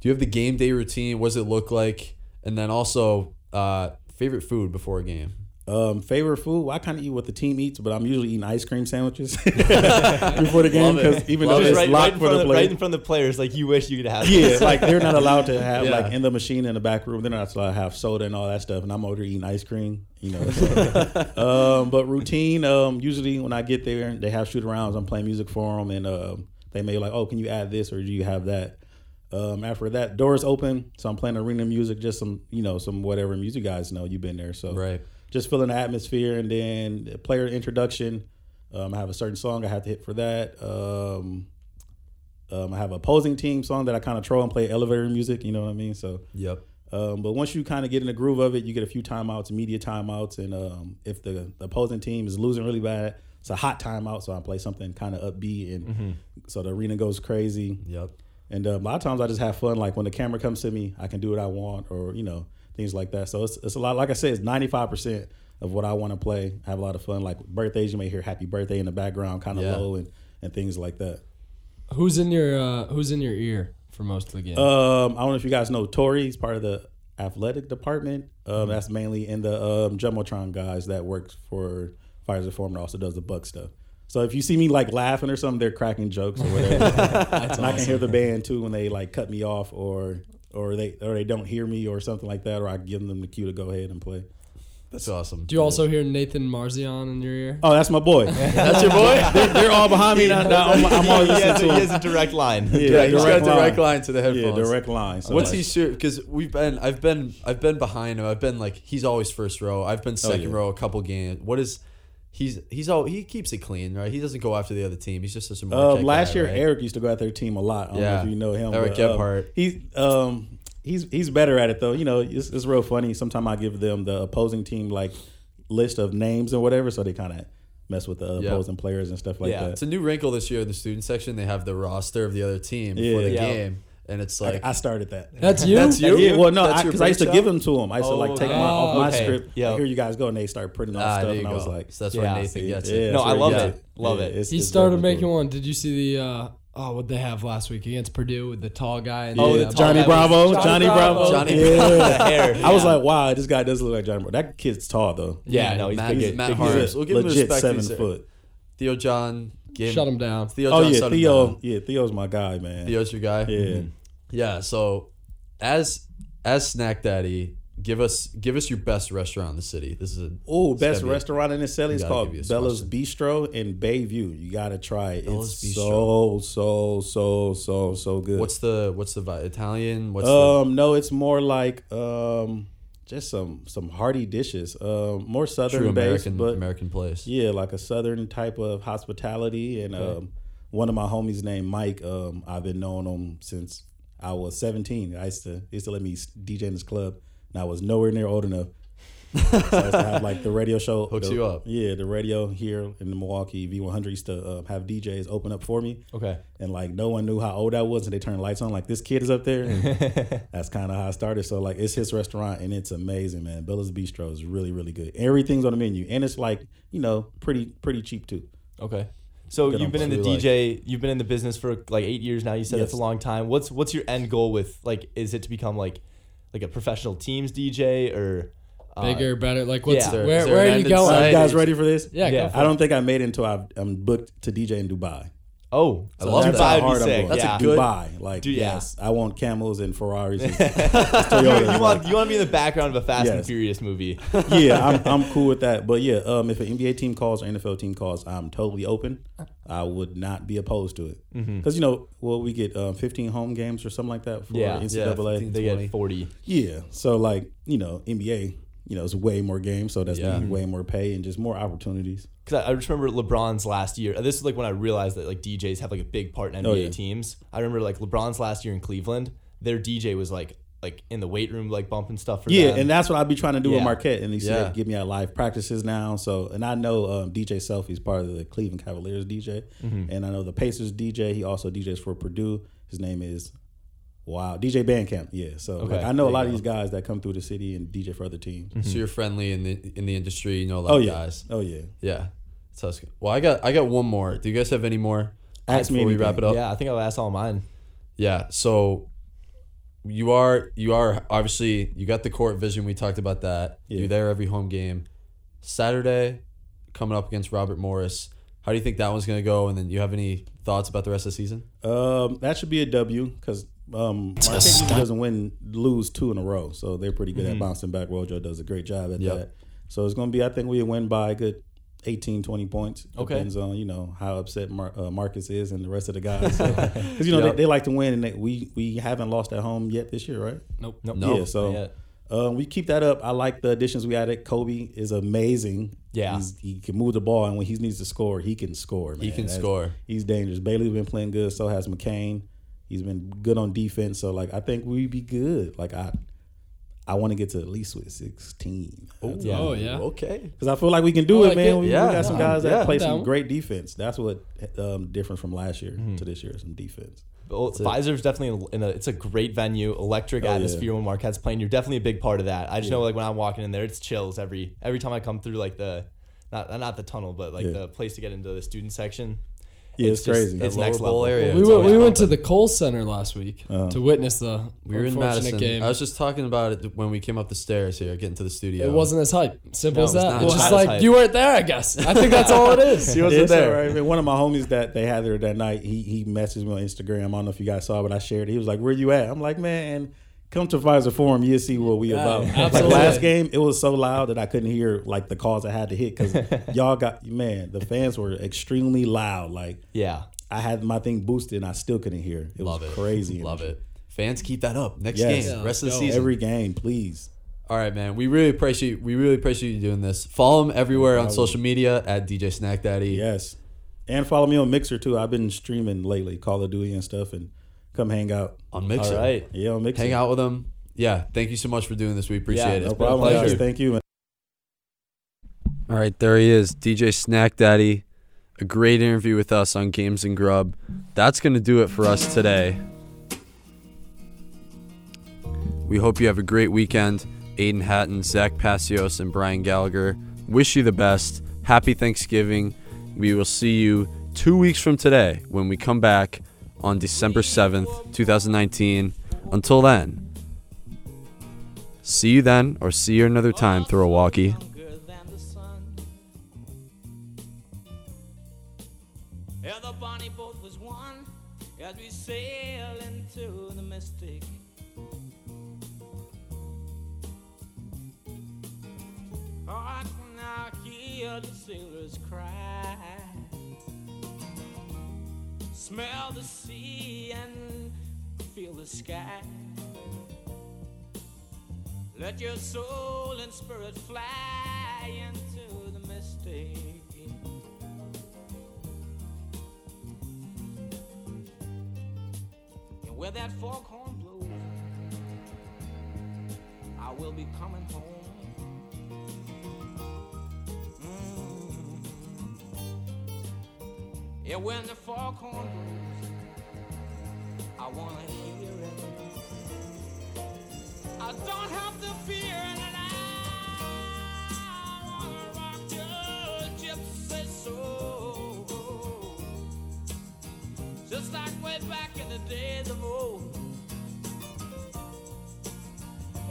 Do you have the game day routine? What does it look like? And then also uh, favorite food before a game. Um, favorite food? Well, I kind of eat what the team eats, but I'm usually eating ice cream sandwiches before the game because even Love though it. it's right, right, locked in for front the of, play. right in front of the players, like you wish you could have. Yeah, like they're not allowed to have Yeah. like in the machine in the back room. They're not allowed to have soda and all that stuff, and I'm over there eating ice cream. You know, so. um, but routine. Um, usually when I get there, they have shoot arounds. I'm playing music for them, and um, they may be like, oh, can you add this or do you have that? Um, after that, doors open, so I'm playing arena music, just some you know some whatever music guys know you've been there, so Right. Just feeling the atmosphere, and then the player introduction. Um, I have a certain song I have to hit for that. Um, um, I have a opposing team song that I kind of troll and play elevator music. You know what I mean? So Yep. um, but once you kind of get in the groove of it, you get a few timeouts, media timeouts, and um, if the, the opposing team is losing really bad, it's a hot timeout. So I play something kind of upbeat, and so the arena goes crazy. Yep. And uh, a lot of times I just have fun. Like when the camera comes to me, I can do what I want, or you know things like that. So it's, it's a lot. Like I said, it's ninety five percent of what I want to play. Have a lot of fun. Like birthdays, you may hear "Happy Birthday" in the background, kind of Yeah. low, and and things like that. Who's in your uh, Who's in your ear for most of the game? Um, I don't know if you guys know Tori. He's part of the athletic department. Um, Mm-hmm. that's mainly in the um, Jumbotron guys that works for Fiserv Forum. Also does the Buck stuff. So if you see me like laughing or something, they're cracking jokes or whatever. and I can hear the band too when they like cut me off or or they or they don't hear me or something like that, or I give them the cue to go ahead and play. That's awesome. Do you also hear Nathan Marzion in your ear? Oh, that's my boy. That's your boy. they're, they're all behind me now. now I'm, I'm always he, listening has, to he has a direct line. Yeah, Yeah, he's got direct line. line to the headphones. Yeah, direct line. So What's like- he shoot? Because we've been, I've been, I've been behind him. I've been like, he's always first row. I've been oh, second yeah. row a couple games. What is? He's he's all he keeps it clean, right? He doesn't go after the other team. He's just such a Uh, Marquette last guy, year, right? Eric used to go at their team a lot. I don't know Yeah. if you know him. Eric but, um, he's um, he's he's better at it though. You know, it's, it's real funny. Sometimes I give them the opposing team like list of names and whatever, so they kind of mess with the Yeah. opposing players and stuff like Yeah. that. It's a new wrinkle this year in the student section. They have the roster of the other team Yeah. for the Yeah. game, and it's like I started that. That's you. That's you? Yeah, well, no, because I, used to brainchild? give them to them. I used to like take them off my okay. script. Yeah. Like, Here you guys go, and they start printing off ah, stuff, there you and I was like, so that's Yeah. where Nathan gets yeah, it. No, I love he it. Love Yeah, it. it's- He it's started making cool. one. Did you see the? Uh, oh, what they have last week against Purdue with the tall guy? And Oh, the, the uh, tall Johnny guy Bravo, was- Johnny, Bravo, Johnny yeah. The hair. I was like, wow, this guy does look like Johnny Bravo. That kid's tall though. yeah, Yeah, no, he's Matt- big. he's Matt dude. Haarms. A We'll give him the legit respect seven foot. Theo John, gave Shut him down. Theo Oh John yeah, Theo. Yeah, Theo's my guy, man. Theo's your guy. Yeah. Yeah. So, as as snack daddy, give us give us your best restaurant in the city. This is a Oh, best gotta restaurant in the city is gotta called give Bella's question. Bistro in Bayview. You gotta try it. Bella's it's Bistro. so so so so so good. What's the what's the vi- Italian? What's um no, it's more like um just some some hearty dishes. Um more southern true based, American but American place? yeah, like a southern type of hospitality. And um one of my homies named Mike. Um, I've been knowing him since I was 17. I used to he used to let me DJ in his club, and I was nowhere near old enough. So I to have like the radio show. Hooks the- you up. Yeah, the radio here in the Milwaukee V100 used to uh, have DJs open up for me. Okay. And like no one knew how old I was, and they turned lights on. Like this kid is up there. That's kind of how I started. So like it's his restaurant, and it's amazing, man. Bella's Bistro is really really good. Everything's on the menu, and it's like you know pretty pretty cheap too. Okay. So you've been in the like- DJ, you've been in the business for like eight years now. You said that's a long time. What's what's your end goal with like? Is it to become like like a professional teams DJ or uh, Bigger, better. Like, what's yeah. there- where? is there Where are you going? Are you guys ready for this? Yeah, Yeah. Go for I don't think I made it until I've, I'm booked to DJ in Dubai. Oh, I love That's that. Dubai hard be I'm sick. going. That's a good- Dubai, like Dude, yeah. yes, I want camels and Ferraris. And you, you want you want to be in the background of a Fast and Furious movie. yeah, I'm, I'm cool with that. But yeah, um, if an NBA team calls or NFL team calls, I'm totally open. I would not be opposed to it because you know, well, we get uh, 15 home games or something like that for Yeah. NCAA. Yeah, They 20. get forty. Yeah, so like you know, NBA, you know, it's way more games, so that's Yeah. way more pay and just more opportunities. Because I, I just remember LeBron's last year. This is like when I realized that like DJs have like a big part in NBA Oh, yeah. teams. I remember like LeBron's last year in Cleveland. Their DJ was like like in the weight room like bumping stuff for Yeah, them. and that's what I'd be trying to do Yeah. with Marquette, and he Yeah. give me at live practices now. So, and I know um, DJ Selfie is part of the Cleveland Cavaliers DJ, Mm-hmm. and I know the Pacers DJ. He also DJs for Purdue. His name is Wow DJ Bandcamp. Yeah, so like, I know a lot you of these guys that come through the city and DJ for other teams. So you're friendly in the in the industry. You know a lot Oh of yeah, guys. oh yeah. Yeah. So that's good. Well, I got I got one more. Do you guys have any more? Ask me before we wrap it up. yeah, I think I'll ask all mine. Yeah. So you are you are obviously you got the court vision. We talked about that. Yeah. You're there every home game. Saturday, coming up against Robert Morris. How do you think that one's gonna go? And then you have any thoughts about the rest of the season? Um, that should be a W because um, Marquette usually doesn't win, lose two in a row, so they're pretty good at bouncing back. Wojo does a great job at Yep. that. So it's going to be, I think we win by a good 18, 20 points. Okay. Depends on, you know, how upset Mar- uh, Markus is and the rest of the guys. Because, you know, Yep. they, they like to win, and they, we, we haven't lost at home yet this year, right? Nope. Nope. No. yeah, so uh, we keep that up. I like the additions we added. Koby is amazing. Yeah. He's, he can move the ball, and when he needs to score, he can score. Man. He can That's- score. He's dangerous. Bailey's been playing good. So has McCain. He's been good on defense. So like, I think we'd be good. Like I, I want to get to at least with sixteen. Yeah. Oh, yeah. Okay. Because I feel like we can do I it, like man. it. We, we Yeah. got some Yeah. guys that Yeah. play some great defense. That's what um, different from last year to this year. Some defense. Well, Fiserv's definitely in a. It's a great venue, electric Oh, yeah. atmosphere when Marquette's playing. You're definitely a big part of that. I just know like when I'm walking in there, it's chills every every time I come through like the, not not the tunnel, but like Yeah. the place to get into the student section. Yeah, it's, just- crazy. It's The next lower level. area. We went, we went to the Kohl Center last week Uh-huh. to witness the We were in unfortunate Madison. game. I was just talking about it when we came up the stairs here, getting to the studio. it wasn't as hype. Simple No, as that. not. It's It's just like hype. you weren't there, I guess. I think that's all it is. He wasn't It's there. all right, man. One of my homies that they had there that night, he he messaged me on Instagram. I don't know if you guys saw, it, but I shared. it. He was like, "Where you at?" I'm like, "Man, come to Fiserv Forum. You'll see what we Yeah, about." Like last game, it was so loud that I couldn't hear like the calls I had to hit because y'all got man. The fans were extremely loud. Like Yeah. I had my thing boosted, and I still couldn't hear. It Love was it. crazy. Love energy. it. Fans, keep that up. Next Yes. game, Yeah, rest of the season. Every game, please. All right, man. We really appreciate we really appreciate you doing this. Follow him everywhere on social media at DJ Snack Daddy. Yes, and follow me on Mixer too. I've been streaming lately, Call of Duty and stuff, and come hang out. On Mixer. All right. Yeah, on Mixer. Hang out with them. Yeah. Thank you so much for doing this. We appreciate Yeah, it. no No problem, pleasure. guys. Thank you. All right, there he is, DJ Snack Daddy. A great interview with us on Games and Grub. That's going to do it for us today. We hope you have a great weekend. Aidan Hatton, Zack Passios, and Brian Gallagher wish you the best. Happy Thanksgiving. We will see you two weeks from today when we come back on December 7th, 2019. Until then, see you then or see you another time through a Smell the sea and feel the sky. Let your soul and spirit fly into the mystic. And where that foghorn blows, I will be coming home. Yeah, when the foghorn blows, I wanna hear it. I don't have to fear that I wanna rock your gypsy soul. Just like way back in the days of old.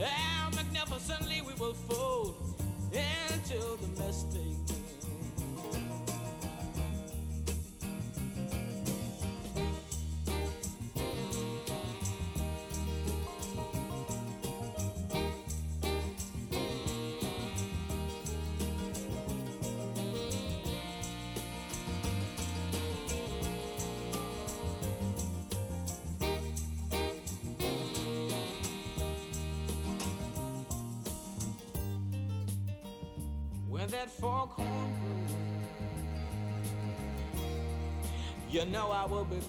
How magnificently we will fold into the mystic. You know I will be